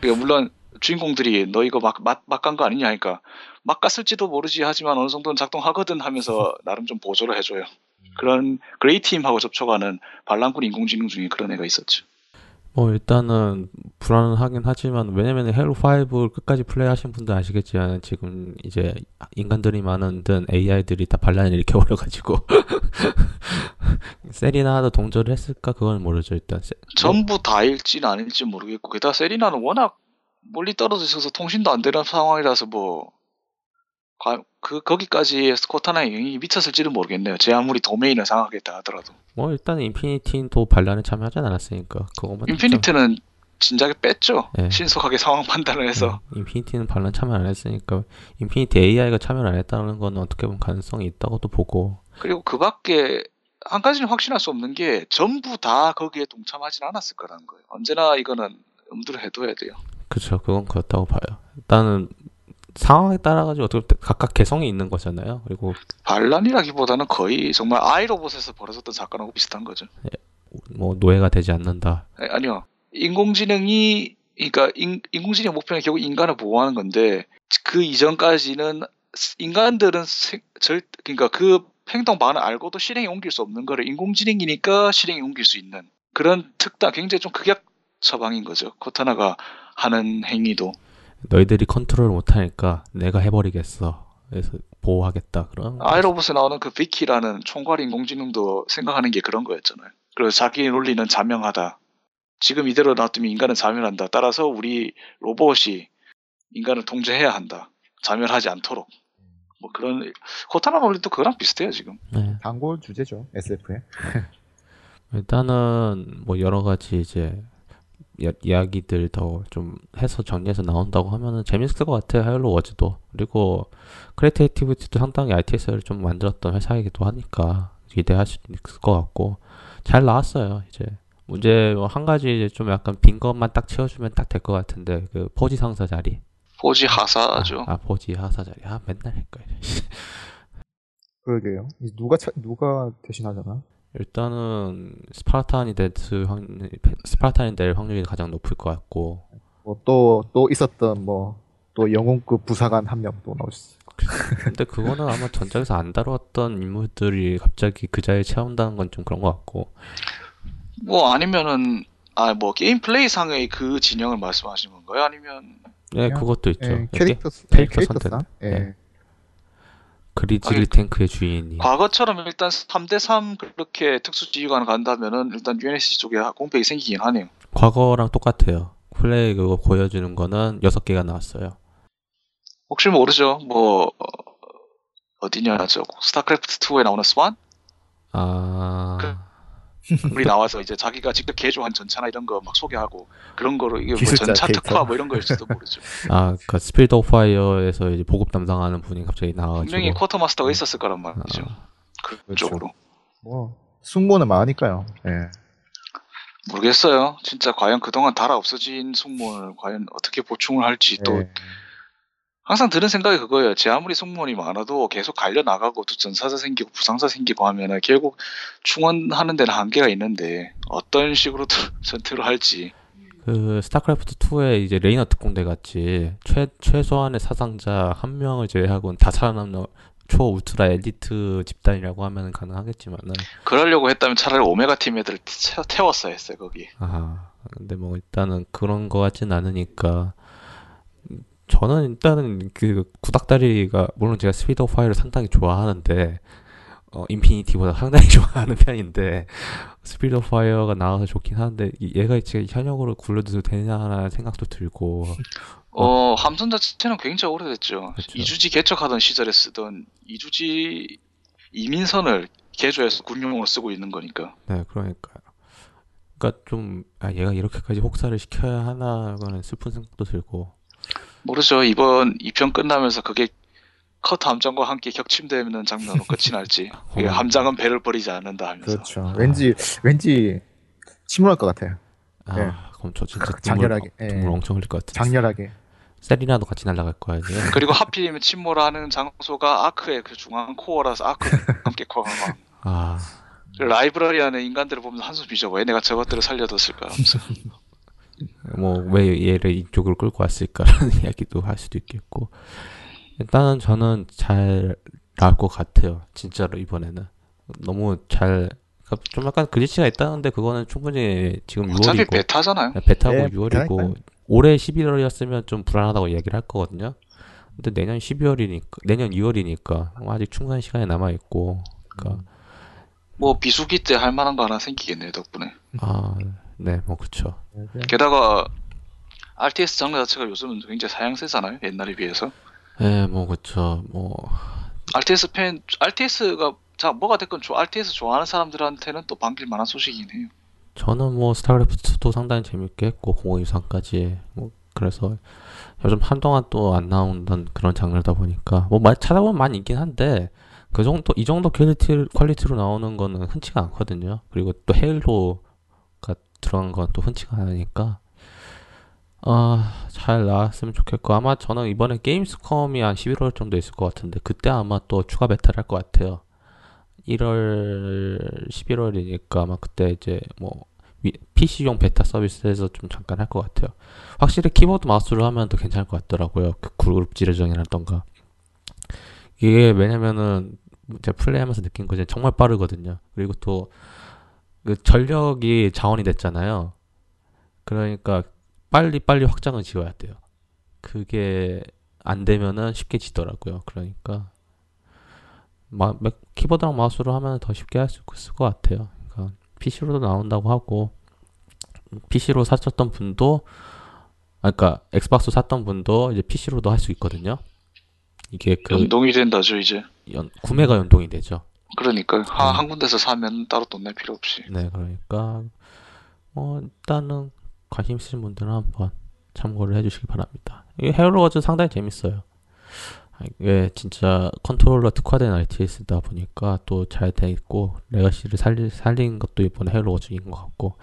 그러니까 물론 주인공들이 너 이거 막, 막, 막 간 거 아니냐 하니까 막 갔을지도 모르지 하지만 어느 정도는 작동하거든 하면서 [laughs] 나름 좀 보조를 해줘요. 그런 그레이 팀하고 접촉하는 반란군 인공지능 중에 그런 애가 있었죠. 뭐 일단은 불안하긴 하지만 왜냐면 헤일로 5를 끝까지 플레이하신 분들 아시겠지만 지금 이제 인간들이 만든 AI들이 다 반란을 일으켜 버려가지고 [laughs] 세리나도 동조를 했을까? 그건 모르죠 일단. 세- 전부 다일지는 아닐지 모르겠고 게다가 세리나는 워낙 멀리 떨어져 있어서 통신도 안 되는 상황이라서 뭐 가- 그 거기까지 코타나의 영향이 미쳤을지는 모르겠네요. 제 아무리 도메인을 장악했다 하더라도 뭐 일단은 인피니티도 반란에 참여하지 않았으니까 그것만 인피니티는 진작에 뺐죠. 예. 신속하게 상황 판단을 해서 네, 인피니티는 반란 참여 안 했으니까 인피니티 AI가 참여를 안 했다는 건 어떻게 보면 가능성이 있다고도 보고 그리고 그 밖에 한 가지는 확신할 수 없는 게 전부 다 거기에 동참하진 않았을 거라는 거예요. 언제나 이거는 엄두를 해둬야 돼요. 그쵸 그건 그렇다고 봐요 일단은 상황에 따라 가지고 어떻게 각각 개성이 있는 거잖아요 그리고 반란이라기보다는 거의 정말 아이로봇에서 벌어졌던 사건하고 비슷한 거죠. 뭐 노예가 되지 않는다 아니, 아니요. 인공지능이 그러니까 인, 인공지능 목표는 결국 인간을 보호하는 건데 그 이전까지는 인간들은 세- 절 그러니까 그 행동 반을 알고도 실행에 옮길 수 없는 거를 인공지능이니까 실행에 옮길 수 있는 그런 특단 굉장히 좀 극약 처방인 거죠. 코타나가 하는 행위도 너희들이 컨트롤을 못하니까 내가 해버리겠어 그래서 보호하겠다 그런 아이로봇에 나오는 그 비키라는 총괄 인공지능도 생각하는 게 그런 거였잖아요. 그래서 자기 논리는 자명하다. 지금 이대로 놔두면 인간은 자멸한다. 따라서 우리 로봇이 인간을 통제해야 한다. 자멸하지 않도록. 뭐 그런 코타나 논리도 그거랑 비슷해요 지금. 네. 단골 주제죠 SF에. 일단은 뭐 여러 가지 이제 야- 이야기들 더 좀 해서 정리해서 나온다고 하면은 재밌을 것 같아요 헤일로 워즈도 그리고 크리에이티비티도 상당히 RTS를 좀 만들었던 회사이기도 하니까 기대할 수 있을 것 같고 잘 나왔어요 이제 문제 뭐한 가지 이제 좀 약간 빈 것만 딱 채워주면 딱 될 것 같은데 그 포지 상사 자리 포지 하사죠. 아, 아, 포지 하사 자리 아 맨날 헷갈려 그러게요. 이제 누가 차, 누가 대신하잖아. 일단은 스파르탄이 될확 스파르탄이 될 확률이 가장 높을 것 같고 뭐또또 있었던 뭐 또 영웅급 부사관 한 명 또 나오셨어. 근데 그거는 아마 전작에서 안 다루었던 인물들이 갑자기 그 자리에 채운다는 건 좀 그런 것 같고 뭐 아니면은 아 뭐 게임 플레이 상의 그 진영을 말씀하시는 건가요? 아니면 네 그것도 있죠 예, 캐릭터 스- 캐릭터 예, 선택. 캐릭터상. 예. 예. 그리즐리 탱크의 주인이. 과거처럼 일단 3대3 그렇게 특수지휘관 간다면은 일단 UNSC 쪽에 공백이 생기긴 하네요. 과거랑 똑같아요. 플레이 그거 보여주는 거는 여섯 개가 나왔어요. 혹시 모르죠. 뭐 어, 어디냐 저 스타크래프트 2에 나오는 스완? 아 [laughs] 우리 나와서 이제 자기가 직접 개조한 전차나 이런 거 막 소개하고 그런 거로 이게 뭐 전차 데이터. 특화 뭐 이런 거일지도 모르죠. [laughs] 아, 그 스피드 오브 파이어에서 이제 보급 담당하는 분이 갑자기 나와가지고 분명히 쿼터 마스터가 있었을 거란 말이죠. 아, 그쪽으로 뭐 숙모는 많으니까요. 예. 모르겠어요. 진짜 과연 그동안 달아 없어진 숙모를 과연 어떻게 보충을 할지 또 예. 항상 드는 생각이 그거예요. 제 아무리 승무원이 많아도 계속 갈려 나가고 또 전사자 생기고 부상자 생기고 하면은 결국 충원하는 데는 한계가 있는데 어떤 식으로 [laughs] 전투를 할지 그 스타크래프트 2에 이제 레이너 특공대 같이 최 최소한의 사상자 한 명을 제외하고는 다 살아남는 초 울트라 엘리트 집단이라고 하면 가능하겠지만은 그러려고 했다면 차라리 오메가 팀 애들을 태- 태웠어야 했어요 거기. 아 근데 뭐 일단은 그런 거 같진 않으니까 음, 저는 일단은 그 구닥다리가 물론 제가 스피릿 오브 파이어를 상당히 좋아하는데 어 인피니티보다 상당히 [laughs] 좋아하는 편인데 스피릿 오브 파이어가 나와서 좋긴 하는데 이- 얘가 지금 현역으로 굴려도 되냐라는 생각도 들고 어 함선 자체는 굉장히 오래됐죠. 그쵸. 이주지 개척하던 시절에 쓰던 이주지 이민선을 개조해서 군용으로 쓰고 있는 거니까. 네 그러니까요 그러니까 좀 아, 얘가 이렇게까지 혹사를 시켜야 하나라는 슬픈 생각도 들고 모르죠. 이번 2편 끝나면서 그게 커트 함장과 함께 격침되는 장면으로 끝이 날지. 어. 함장은 배를 버리지 않는다 하면서. 그렇죠. 왠지 왠지 침울할 것 같아요. 아 네. 그럼 저 진짜 눈물, 장렬하게, 예. 눈물 엄청 흘릴 것 같아 장렬하게. 세리나도 같이 날아갈 거야 이제 [laughs] 그리고 하필이면 침몰하는 장소가 아크의 그 중앙 코어라서 아크 함께 코어가 막. 아 라이브러리 안에 인간들을 보면 한숨 쉬죠. 왜 내가 저것들을 살려뒀을까 하면서. [laughs] 뭐 왜 얘를 이쪽으로 끌고 왔을까라는 [laughs] 이야기도 할 수도 있겠고 일단은 저는 잘 나올 것 같아요 진짜로 이번에는 너무 잘, 그러니까 좀 약간 글리치가 있다는데 그거는 충분히 지금 어차피 6월이고 베타잖아요. 베타고 네, 6월이고 베타니까요. 올해 11월이었으면 좀 불안하다고 얘기를 할 거거든요. 근데 내년 12월이니까 내년 2월이니까 아직 충분한 시간이 남아 있고, 그러니까 뭐 비수기 때 할 만한 거 하나 생기겠네요 덕분에. 아, 네, 뭐 그렇죠. 게다가 RTS 장르 자체가 요즘은 굉장히 사양세잖아요 옛날에 비해서. 네, 뭐 그렇죠. 뭐 RTS 팬, RTS가 자 뭐가 됐건 좋아, RTS 좋아하는 사람들한테는 또 반길 만한 소식이긴 해요. 저는 뭐 스타크래프트도 상당히 재밌게 했고 053까지 뭐 그래서 요즘 한동안 또 안 나온다는 그런 장르다 보니까 뭐 많이 찾아보면 많이 있긴 한데 그 정도 이 정도 quality quality로 나오는 거는 흔치가 않거든요. 그리고 또 헤일로가 들어간 건 또 흔치가 않으니까 아, 잘 나왔으면 좋겠고 아마 저는 이번에 게임스컴이 한 11월 정도 있을 것 같은데 그때 아마 또 추가 베타를 할 것 같아요. 1월 11월이니까 아마 그때 이제 뭐 PC용 베타 서비스에서 좀 잠깐 할 것 같아요. 확실히 키보드 마우스로 하면 더 괜찮을 것 같더라고요. 그 그룹 지뢰정이라던가. 이게 왜냐면은 제가 플레이하면서 느낀 거지 정말 빠르거든요. 그리고 또 그 전력이 자원이 됐잖아요. 그러니까 빨리 빨리 확장을 지어야 돼요. 그게 안 되면은 쉽게 지더라고요. 그러니까 마, 맥- 키보드랑 마우스로 하면 더 쉽게 할 수 있을 것 같아요. 그러니까 PC로도 나온다고 하고 PC로 샀었던 분도 아 그러니까 엑스박스 샀던 분도 이제 PC로도 할 수 있거든요. 이게 그 연동이 된다죠 이제. 연- 구매가 연동이 되죠. 그러니까 한, 음. 한 군데서 사면 따로 돈 낼 필요 없이. 네, 그러니까 어 일단은 관심 있으신 분들은 한번 참고를 해주시기 바랍니다. 이 헤일로 워즈 상당히 재밌어요. 아, 이게 진짜 컨트롤러 특화된 RTS다 보니까 또 잘 돼 있고 legacy를 살리, 살린 것도 이번에 헤일로 워즈인 것 같고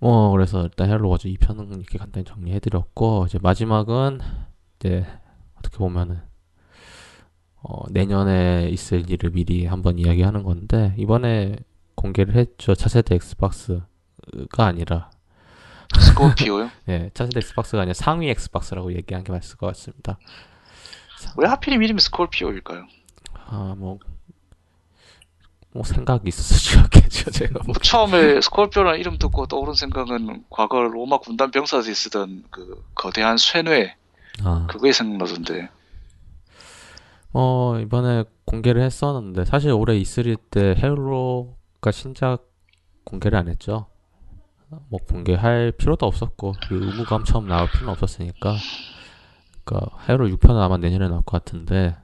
뭐 그래서 일단 헤일로 워즈 2편은 이렇게 간단히 정리해드렸고 이제 마지막은 이제 어떻게 보면은 어, 내년에 있을 일을 미리 한번 이야기하는 건데 이번에 공개를 했죠. 차세대 엑스박스가 아니라 스콜피오요? [laughs] 예, 차세대 엑스박스가 아니라 상위 엑스박스라고 얘기한 게 맞을 것 같습니다. 왜 하필이면 이름이 스콜피오일까요? 아, 뭐, 뭐 생각이 있어서 [laughs] 지었겠죠, 제가 뭐. 뭐 처음에 스콜피오라는 이름 듣고 떠오른 생각은 과거 로마 군단 병사들이 쓰던 그 거대한 쇠뇌 아, 그거에 생각나던데 어, 이번에 공개를 했었는데 사실 올해 E3 때 헤일로가 신작 공개를 안 했죠. 뭐 공개할 필요도 없었고 그 의무감 처음 나올 필요는 없었으니까 그러니까 헤일로 6편은 아마 내년에 나올 것 같은데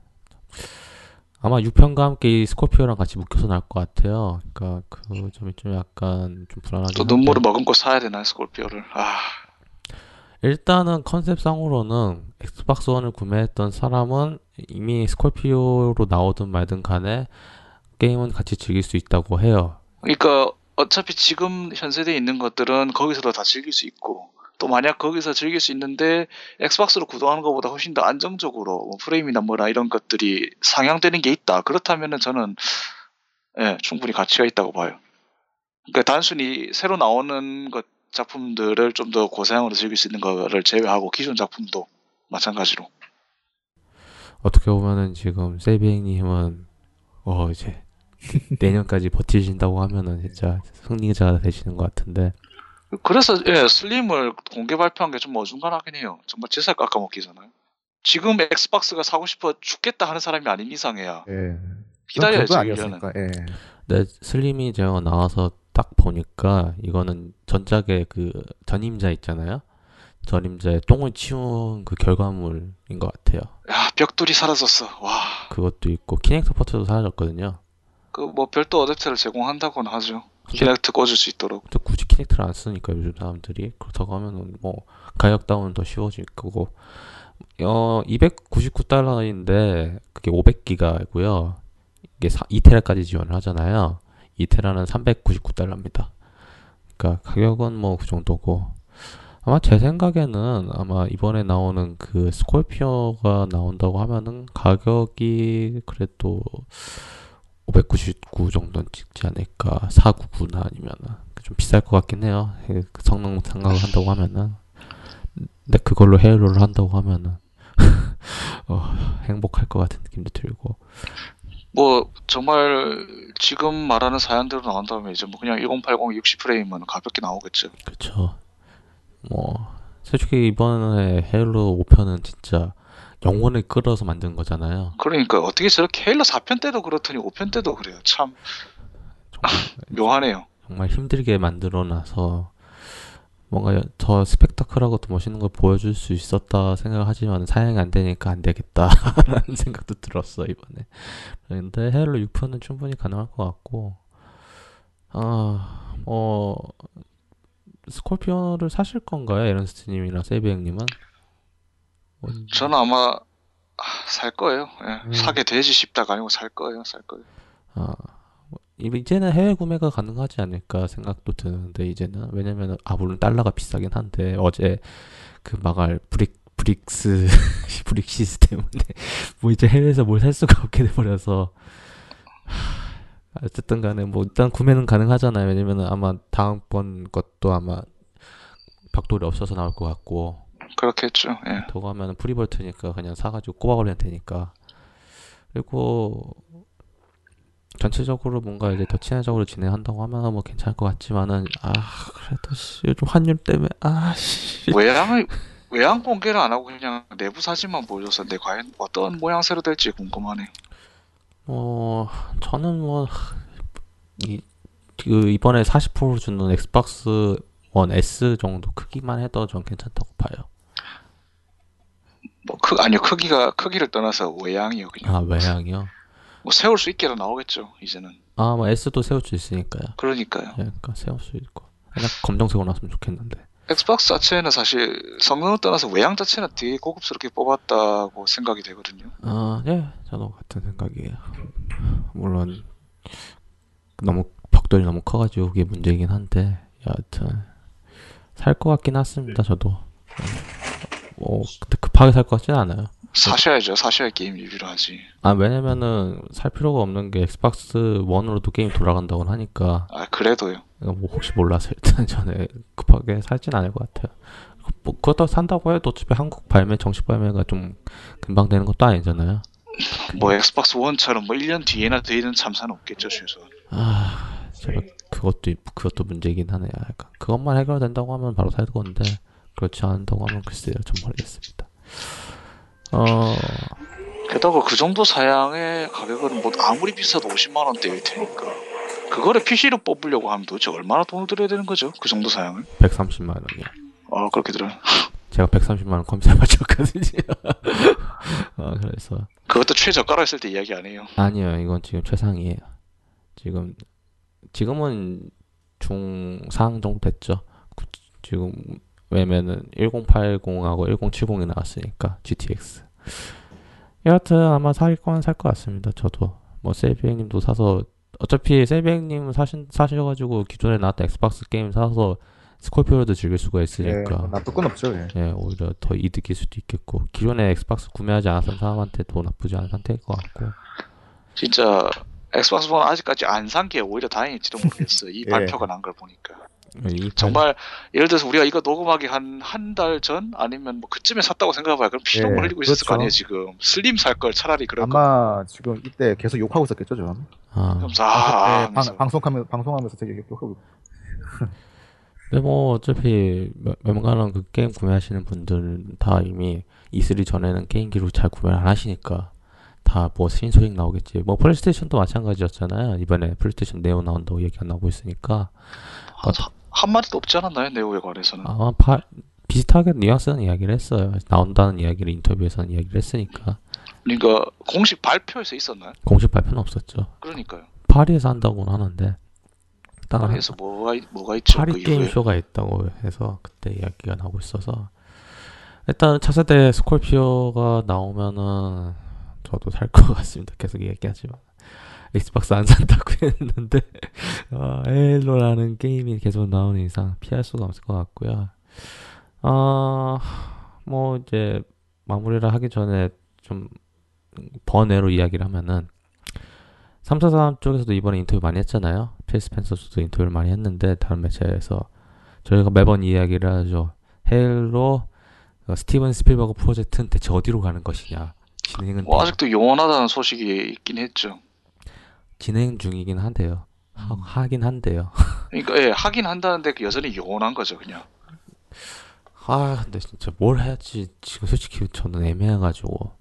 아마 6편과 함께 이 스코피오랑 같이 묶여서 나올 것 같아요. 그러니까 그 점이 좀 약간 좀 불안하긴 또 한데 눈물을 머금고 사야 되나 스콜피오를 아 일단은 컨셉상으로는 엑스박스 원을 구매했던 사람은 이미 스콜피오로 나오든 말든 간에 게임은 같이 즐길 수 있다고 해요. 그러니까 어차피 지금 현 세대에 있는 것들은 거기서도 다 즐길 수 있고 또 만약 거기서 즐길 수 있는데 엑스박스로 구동하는 것보다 훨씬 더 안정적으로 뭐 프레임이나 뭐나 이런 것들이 상향되는 게 있다. 그렇다면은 저는 예 충분히 가치가 있다고 봐요. 그러니까 단순히 새로 나오는 것 작품들을 좀 더 고사양으로 즐길 수 있는 거를 제외하고 기존 작품도 마찬가지로 어떻게 보면은 지금 세이빙님은 어 이제 [laughs] 내년까지 버티신다고 하면은 진짜 승리자가 되시는 것 같은데 그래서 예, 슬림을 공개 발표한 게 좀 어중간하긴 해요. 정말 제살 깎아먹기잖아요. 지금 엑스박스가 사고 싶어 죽겠다 하는 사람이 아닌 이상해야 예. 기다려야지 그건 1년은. 아니었으니까. 예. 근데 슬림이 제가 나와서 딱 보니까 이거는 전작의 그 전임자 있잖아요. 전임자의 똥을 치운 그 결과물인 것 같아요. 야 벽돌이 사라졌어. 와. 그것도 있고 키넥트 support도 사라졌거든요. 그 뭐 별도 어댑터를 제공한다고는 하죠. 키넥트 꽂을 수 있도록. 근데 굳이 키넥트를 안 쓰니까 요즘 사람들이 그렇다고 하면은 뭐 가격 다운은 더 쉬워질 거고 어 299달러인데 그게 500기가고요. 이게 2테라까지 지원을 하잖아요. 2테라는 399달러입니다. 그러니까 가격은 뭐 그 정도고 아마 제 생각에는 아마 이번에 나오는 그 스콜피오가 나온다고 하면은 가격이 그래도 599 정도는 찍지 않을까. 499나 아니면은. 좀 비쌀 것 같긴 해요. 그 성능 생각을 한다고 하면은. 근데 그걸로 헤일로를 한다고 하면은. [laughs] 어, 행복할 것 같은 느낌도 들고. 뭐 정말 지금 말하는 사연대로 나온다면 이제 뭐 그냥 1080 60프레임은 가볍게 나오겠죠. 그쵸. 뭐, 솔직히 이번에 헤일로 5편은 진짜 영혼을 끌어서 만든 거잖아요. 그러니까 어떻게 저렇게 헤일로 4편 때도 그렇더니 5편 때도 그래요. 참 정말, [laughs] 묘하네요. 정말 힘들게 만들어놔서 뭔가 더 스펙타클하고 더 멋있는 걸 보여줄 수 있었다 생각하지만 사양이 안 되니까 안 되겠다 라는 [laughs] 생각도 들었어 이번에. 근데 헤일로 6편은 충분히 가능할 것 같고, 아, 뭐 스콜피오를 사실 건가요, 에런스트님이랑 세비행님은? 뭐, 저는 아마 아, 살 거예요. 예, 음. 사게 되지 싶다가 아니고 살 거예요. 살 거예요. 아, 뭐, 이제는 해외 구매가 가능하지 않을까 생각도 드는데 이제는 왜냐면은 아 물론 달러가 비싸긴 한데 어제 그 망할 브릭 브렉스 [laughs] 브렉시트 때문에 [laughs] 뭐 이제 해외에서 뭘 살 수가 없게 돼 버려서 하, 어쨌든 간에 뭐 일단 구매는 가능하잖아요 왜냐면은 아마 다음번 것도 아마 벽돌이 없어서 나올 것 같고 그렇겠죠. 예. 저거 하면은 free volt니까 그냥 사가지고 꼽아버리면 되니까. 그리고 전체적으로 뭔가 이제 더 친화적으로 진행한다고 하면 뭐 괜찮을 것 같지만은 아 그래도 씨 요즘 환율 때문에 아씨 외양을 외양 공개를 안 하고 그냥 내부 사진만 보여줘서 내 과연 어떤 모양새로 될지 궁금하네 요. 뭐 저는 뭐 이 그 이번에 40% 주는 엑스박스 원 S 정도 크기만 해도 전 괜찮다고 봐요. 뭐 크, 아니요 크기가 크기를 떠나서 외양이요 그냥 아 외향이요? 뭐 세울 수 있게로 나오겠죠 이제는. 아 뭐 S도 세울 수 있으니까요. 그러니까요. 예, 그러니까 세울 수 있고 그냥 검정색으로 나왔으면 좋겠는데. 엑스박스 자체는 사실 성능을 떠나서 외양 자체는 되게 고급스럽게 뽑았다고 생각이 되거든요. 아, 네, 저도 같은 생각이에요. 물론 너무 벽돌이 너무 커가지고 그게 문제이긴 한데 여하튼 살 것 같긴 했습니다. 저도 뭐 그때 급하게 살 것 같진 않아요. 사셔야죠. 사셔야 게임 리뷰를 하지. 아 왜냐면은 살 필요가 없는 게 엑스박스 원으로도 게임 돌아간다고 하니까 아 그래도요. 뭐 혹시 몰라서 일단 [laughs] 전에 급하게 살진 않을 것 같아요. 뭐 그렇다고 산다고 해도 어차피 한국 발매 정식 발매가 좀 금방 되는 것도 아니잖아요. [laughs] 뭐 엑스박스 원처럼 뭐 1년 뒤에나 뒤에는 참사는 없겠죠 최소한. 아, 제가 그것도 그것도 문제이긴 하네요. 약간 그것만 해결된다고 하면 바로 살 건데 그렇지 않다고 하면 글쎄요, 좀 모르겠습니다. 어, 게다가 그 정도 사양의 가격은 뭐 아무리 비싸도 50만 원대일 테니까 그거를 PC로 뽑으려고 하면 도대체 얼마나 돈을 들여야 되는 거죠? 그 정도 사양을? 130만 원이요. 아 그렇게 들어요. 제가 130만 원 컴퓨터 맞췄거든요. 어, 그래서 그것도 최저가로 했을 때 이야기 안 해요. 아니요, 이건 지금 최상이에요. 지금 지금은 중상 정도 됐죠. 구- 지금 왜냐면은 1080하고 1070이 나왔으니까 GTX. 여하튼 아마 살 건 살 것 같습니다. 저도 뭐 세비행님도 사서 어차피 세비행님 사신 사셔가지고 기존에 나왔던 엑스박스 게임 사서 스콜피오도 즐길 수가 예, 있으니까. 뭐 나쁠 건 없죠. 예. 예, 오히려 더 이득일 수도 있겠고 기존에 엑스박스 구매하지 않았던 사람한테도 나쁘지 않은 상태일 것 같고 진짜 엑스박스 원 아직까지 안 산 게 오히려 다행일지도 모르겠어. 이 [laughs] 예. 발표가 난 걸 보니까. 이 정말 예를 들어서 우리가 이거 녹음하기 한 한 달 전 아니면 뭐 그쯤에 샀다고 생각해봐요. 그럼 피눈물 예, 흘리고 있었을 거 그렇죠. 아니에요 지금. 슬림 살 걸 차라리 그럴 거. 아마 지금 이때 계속 욕하고 있었겠죠, 저. 아, 그러면서 아, 예, 하면서. 방, 방송하면서 방송하면서 되게 욕하고. 근데 뭐 어차피 웬- 웬만한 그 게임 구매하시는 분들은 다 이미 E3 전에는 게임기로 잘 구매를 안 하시니까 다 뭐 신소식 나오겠지. 뭐 플레이스테이션도 마찬가지였잖아요. 이번에 플레이스테이션 네오 나온다고 얘기 안 나오고 있으니까 한, 한 마디도 없지 않았나요 네오에 관해서는. 아마 파, 비슷하게 뉘앙스는 이야기를 했어요. 나온다는 이야기를 인터뷰에서는 이야기를 했으니까 그러니까 공식 발표에서 있었나요? 공식 발표는 없었죠. 그러니까요. 파리에서 한다고는 하는데 파리에서 뭐가 있- 뭐가 있죠? 파리 그 게임. 쇼가 있다고 해서 그때 이야기가 나오고 있어서 일단 차세대 스콜피오가 나오면은 저도 살 것 같습니다. 계속 얘기하지만 엑스박스 안 산다고 [laughs] 했는데 어, 헤일로라는 게임이 계속 나오는 이상 피할 수가 없을 것 같고요. 어 뭐 이제 마무리를 하기 전에 좀 번외로 이야기를 하면은 343 쪽에서도 이번에 인터뷰 많이 했잖아요. 필 스펜서도 인터뷰를 많이 했는데 다른 매체에서 저희가 매번 이야기를 하죠. 헤일로 어, 스티븐 스필버그 프로젝트는 대체 어디로 가는 것이냐. 진행은 뭐 되- 아직도 영원하다는 소식이 있긴 했죠. 진행 중이긴 한데요. 하, 하긴 한데요. [laughs] 그러니까 예, 하긴 한다는데 그 여전히 영원한 거죠, 그냥. 아, 근데 진짜 뭘 해야지 지금 솔직히 저는 애매해가지고.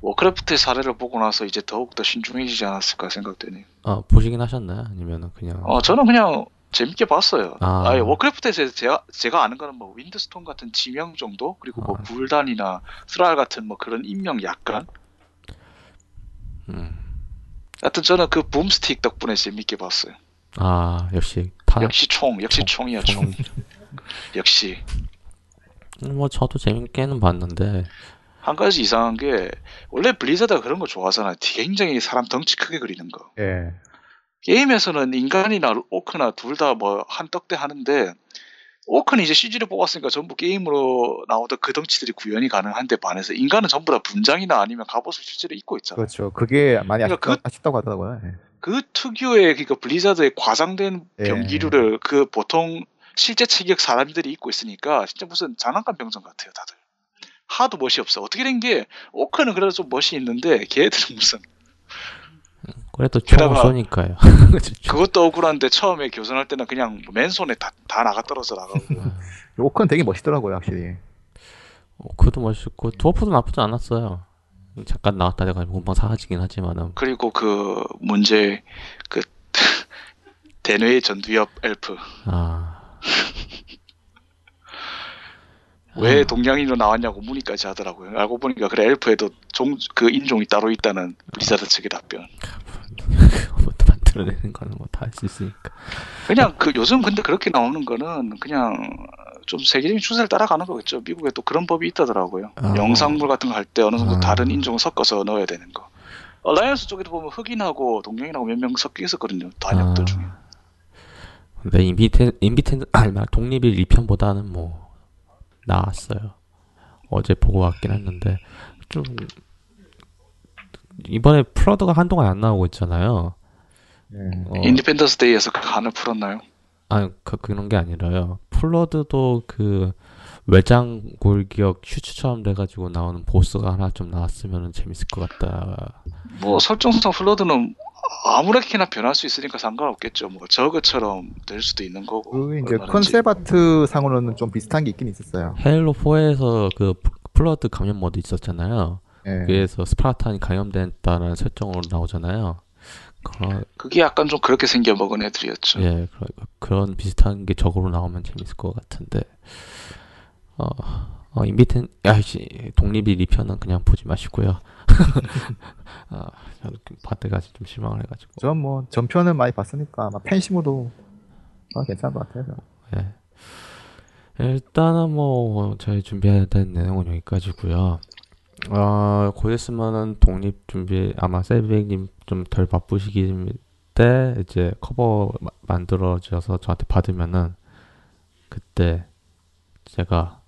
워크래프트의 사례를 보고 나서 이제 더욱 더 신중해지지 않았을까 생각되네요. 아, 보시긴 하셨나요? 아니면은 그냥. 어, 저는 그냥 재밌게 봤어요. 아. 아, 예, 워크래프트에서 제가 제가 아는 거는 뭐 윈드스톰 같은 지명 정도 그리고 뭐 아. 굴단이나 스랄 같은 뭐 그런 인명 약간. 음. 하여튼 저는 그 boomstick 덕분에 재밌게 봤어요. 아, 역시 다. 역시 총, 역시 총 이야 총. [laughs] 역시 음, 뭐 저도 재밌게는 봤는데. 한 가지 이상한 게 원래 블리자드가 그런 거 좋아하잖아요. 굉장히 사람 덩치 크게 그리는 거. 예. 게임에서는 인간이나 오크나 둘 다 뭐 한 떡대 하는데 오크는 이제 CG를 뽑았으니까 전부 게임으로 나오던 그 덩치들이 구현이 가능한데 반해서 인간은 전부 다 분장이나 아니면 갑옷을 실제로 입고 있잖아. 그렇죠. 그게 많이 아쉽다, 그러니까 그- 아쉽다고 하더라고요. 예. 그 특유의 그러니까 블리자드의 과장된 예. 병기류를 그 보통 실제 체격 사람들이 입고 있으니까 진짜 무슨 장난감 병정 같아요 다들. 하도 멋이 없어. 어떻게 된 게 오크는 그래도 좀 멋이 있는데 걔들은 무슨 그래도 총을 쏘니까요. 그것도 억울한데 처음에 교전할 때는 그냥 맨손에 다, 다 나가 떨어져 나가고 [laughs] 오크는 되게 멋있더라고요, 확실히. 어, 그도 멋있고 드워프도 나쁘지 않았어요. 잠깐 나왔다 내가 금방 사라지긴 하지만은 그리고 그 문제 그 [laughs] 대뇌의 전두엽 엘프 아 [laughs] 왜 아. 동양인으로 나왔냐고 문의까지 하더라고요. 알고 보니까 그래 엘프에도 종 그 인종이 따로 있다는 블리자드 측의 답변. 그것도 만들어내는 거는 뭐 다 할 수 있으니까. 그냥 그 요즘 근데 그렇게 나오는 거는 그냥 좀 세계적인 추세를 따라가는 거겠죠. 미국에 또 그런 법이 있다더라고요. 아. 영상물 같은 거 할 때 어느 정도 아. 다른 인종을 섞어서 넣어야 되는 거. 얼라이언스 쪽에도 보면 흑인하고 동양인하고 몇 명 섞여 있었거든요. 단역들 아. 중에. 근데 인디펜 인디펜 아니 말 독립일 2편보다는 뭐 나았어요. 어제 보고 왔긴 했는데 좀 이번에 플러드가 한동안 안 나오고 있잖아요. 예. 어, 인디펜던스 데이에서 그 간을 풀었나요? 아니 그, 그런 게 아니라요. 플러드도 그 외장 골격 suits처럼 돼가지고 나오는 보스가 하나 좀 나왔으면 재밌을 것 같다. 뭐 설정상 플러드는 아무렇게나 변할 수 있으니까 상관없겠죠. 뭐 저그처럼 될 수도 있는 거고. 그 이제. 컨셉 아트 상으로는 좀 비슷한 게 있긴 있었어요. 헤일로 4에서 그 플러드 감염 모드 있었잖아요. 예. 그래서 스파르탄이 감염됐다는 설정으로 나오잖아요. 그, 그게 약간 좀 그렇게 생겨 먹은 애들이었죠. 예, 그런, 그런 비슷한 게 적으로 나오면 재밌을 것 같은데, 어, 어 인디펜, 아씨 독립일 2편은 그냥 보지 마시고요. [laughs] 아, 저는 바드가지 좀 실망을 해가지고. 전 뭐 전편은 많이 봤으니까 아마 팬심으로 아, 괜찮은 것 같아요. 예. 일단은 뭐 저희 준비해야 될 내용은 여기까지고요. 어, 곧 있으면은 독립 준비 아마 셀백님 좀 덜 바쁘시기 때 이제 커버 마- 만들어져서 저한테 받으면은 그때 제가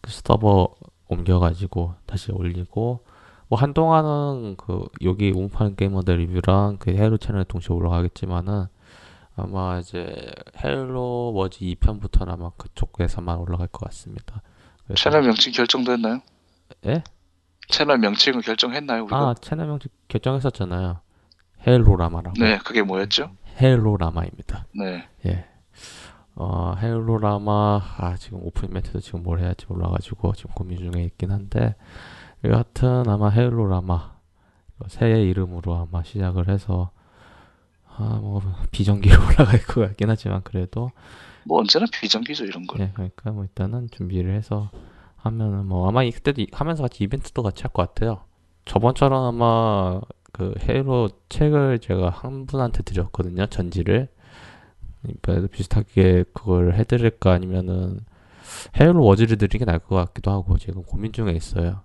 그 서버 옮겨가지고 다시 올리고 뭐 한동안은 그 여기 파는 게이머들 리뷰랑 그 헤일로 채널에 동시에 올라가겠지만은 아마 이제 헤일로 워즈 2편부터는 아마 그쪽에서만 올라갈 것 같습니다. 채널 명칭 결정됐나요? 예? 채널 명칭을 결정했나요? 우리가? 아 채널 명칭 결정했었잖아요. 헤일로라마라고. 네, 그게 뭐였죠? 헤일로라마입니다. 네. 예. 어 헤일로라마 아 지금 오픈 이벤트도 지금 뭘 해야지 몰라가지고 지금 고민 중에 있긴 한데 여하튼 아마 헤일로라마 새 이름으로 아마 시작을 해서 아 뭐 비정기로 [laughs] 올라갈 것 같긴 하지만 그래도 뭐 언제나 비정기죠 이런 거. 예, 그러니까 뭐 일단은 준비를 해서 하면은 뭐 아마 이- 그때도 이- 하면서 같이 이벤트도 같이 할 것 같아요. 저번처럼 아마 그 헤일로 책을 제가 한 분한테 드렸거든요. 전지를. 이번에도 비슷하게 그걸 해드릴까 아니면은 헤로 워즈를 드리는 게 나을 것 같기도 하고 지금 고민 중에 있어요.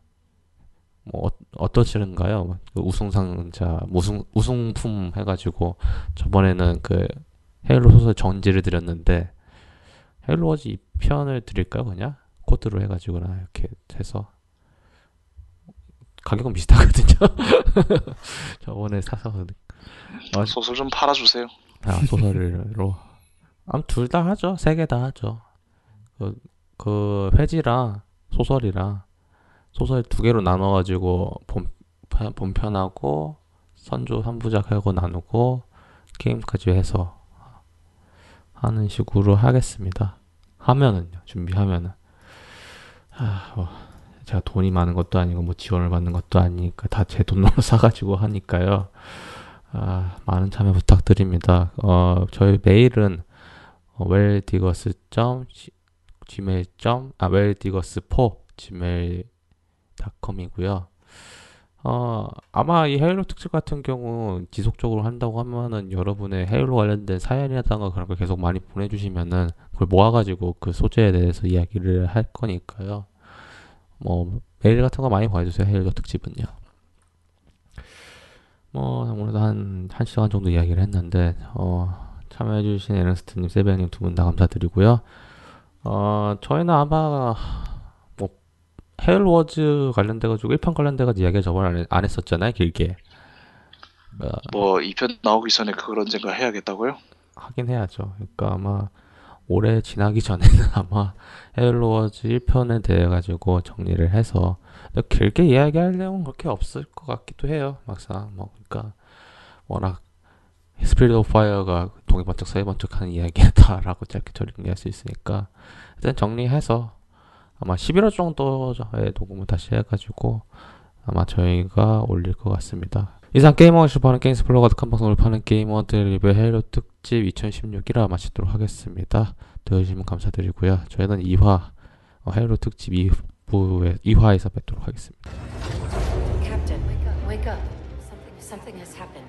뭐 어, 어떠시는가요? 막그 우승상자 우승 우승품 해가지고 저번에는 그 헤일로 소설 전지를 드렸는데 헤일로 워즈 2편을 드릴까요 그냥 코드로 해가지고나 이렇게 해서 가격은 비슷하거든요. [laughs] 저번에 사서 아, 소설 좀 팔아주세요. 아, 소설로 아무 둘다 하죠. 세 개 다 하죠. 그, 그 회지랑 소설이랑 소설 두 개로 나눠가지고 본, 본편하고 선조 3부작하고 나누고 게임까지 해서 하는 식으로 하겠습니다. 하면은요, 준비하면은. 아, 뭐, 제가 돈이 많은 것도 아니고 뭐 지원을 받는 것도 아니니까 다 제 돈으로 [laughs] 사가지고 하니까요. 아, 많은 참여 부탁드립니다. 어, 저희 메일은 어, welldiggers. gmail. 아, welldiggers4 gmail.com이고요. 어, 아마 이 헤일로 특집 같은 경우 지속적으로 한다고 하면은 여러분의 헤일로 관련된 사연이라던가 그런 걸 계속 많이 보내주시면은 그걸 모아가지고 그 소재에 대해서 이야기를 할 거니까요. 뭐, 메일 같은 거 많이 보내주세요. 헤일로 특집은요. 뭐, 오늘도 한, 한 시간 정도 이야기를 했는데, 어, 참여해주신 에너스트님, 세배님 두 분 다 감사드리고요. 어, 저희는 아마, 뭐, 헤일워즈 관련돼가지고, 1편 관련돼가지고 이야기 저번에 안, 했- 했었잖아요, 길게. 어, 뭐 2편 나오기 전에 그런 생각 해야겠다고요? 하긴 해야죠. 그러니까 아마 올해 지나기 전에는 [laughs] 아마 헤일로워즈 1편에 대해 가지고 정리를 해서 길게 이야기할 내용은 그렇게 없을 것 같기도 해요. 막상 뭐 그러니까 워낙 스피릿 오브 파이어가 동해 번쩍 서해 번쩍 하는 이야기다라고 [laughs] 짧게 정리할 수 있으니까 일단 정리해서 아마 11월 정도에 녹음을 다시 해가지고 아마 저희가 올릴 것 같습니다. 이상 게이머가 파는 게임스 플로가 득한 방송을 파는 게이머들 리뷰 헤일로 특집 2016이라 마치도록 하겠습니다. 들어주시면 감사드리고요. 저희는 2화 어, 헤일로 특집 2부에 2화에서 뵙도록 하겠습니다. Captain, wake up, wake up. Something, something has happened.